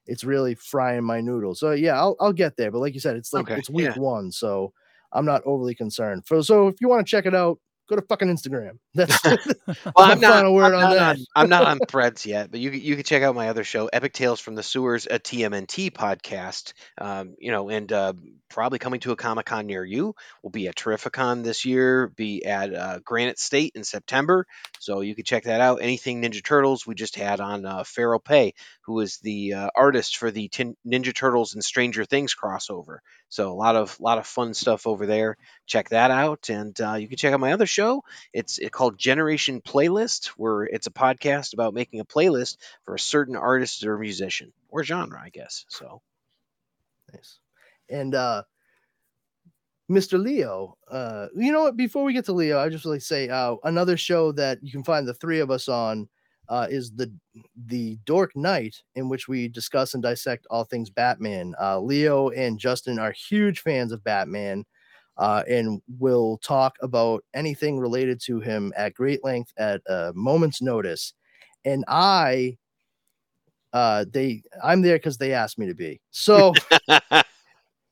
it's really frying my noodles. So yeah, I'll I'll get there. But like you said, it's like Okay, it's week yeah. one, so I'm not overly concerned. For so if you want to check it out, go to fucking Instagram. (laughs) That's (laughs) Well, I'm not. I'm on not that. on, I'm not on Threads yet, but you you can check out my other show, Epic Tales from the Sewers, a TMNT podcast. Um, you know, and uh, probably coming to a Comic Con near you. Will be at Terrificon this year. Be at uh, Granite State in September, so you can check that out. Anything Ninja Turtles, we just had on uh, Fero Pe, who is the uh, artist for the Tin- Ninja Turtles and Stranger Things crossover. So a lot of lot of fun stuff over there. Check that out, and uh, you can check out my other show. It's it called Generation Playlist, where it's a podcast about making a playlist for a certain artist or musician or genre, I guess. So Nice. And uh Mr. Leo, uh you know what before we get to Leo, I just to say uh another show that you can find the three of us on uh is the the Dork Knight in which we discuss and dissect all things Batman. Uh Leo and Justin are huge fans of Batman uh and will talk about anything related to him at great length at a moment's notice. And I uh they I'm there cuz they asked me to be. So (laughs)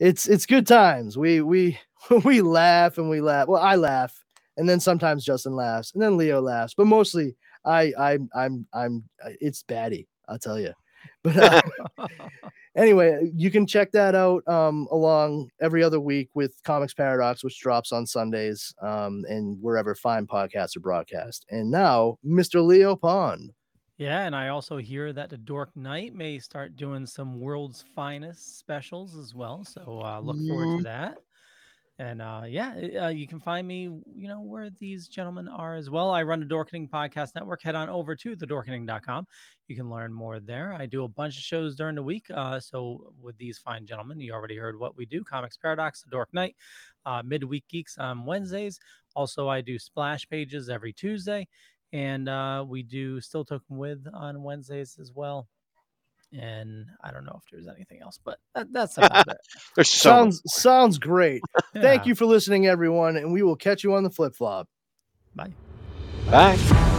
it's it's good times. We we (laughs) we laugh and we laugh. Well, I laugh, and then sometimes Justin laughs, and then Leo laughs, but mostly I I'm I'm I'm it's batty. I'll tell you. But uh, (laughs) (laughs) anyway, you can check that out um, along every other week with Comix Paradox, which drops on Sundays um, and wherever fine podcasts are broadcast. And now, Mr. Leo Pond. Yeah, and I also hear that the Dork Knight may start doing some world's finest specials as well. So uh, look forward to that. And uh, yeah, uh, you can find me, you know, where these gentlemen are as well. I run the Dorkening Podcast Network. Head on over to thedorkening.com. You can learn more there. I do a bunch of shows during the week. Uh, so with these fine gentlemen, you already heard what we do: Comix Paradox, The Dork Knight, uh, Midweek Geeks on Wednesdays. Also, I do splash pages every Tuesday and uh, we do still token with on Wednesdays as well. And I don't know if there's anything else, but that, that's (laughs) about it. There's so sounds sounds great. (laughs) Thank you for listening, everyone, and we will catch you on the flip flop. Bye. Bye.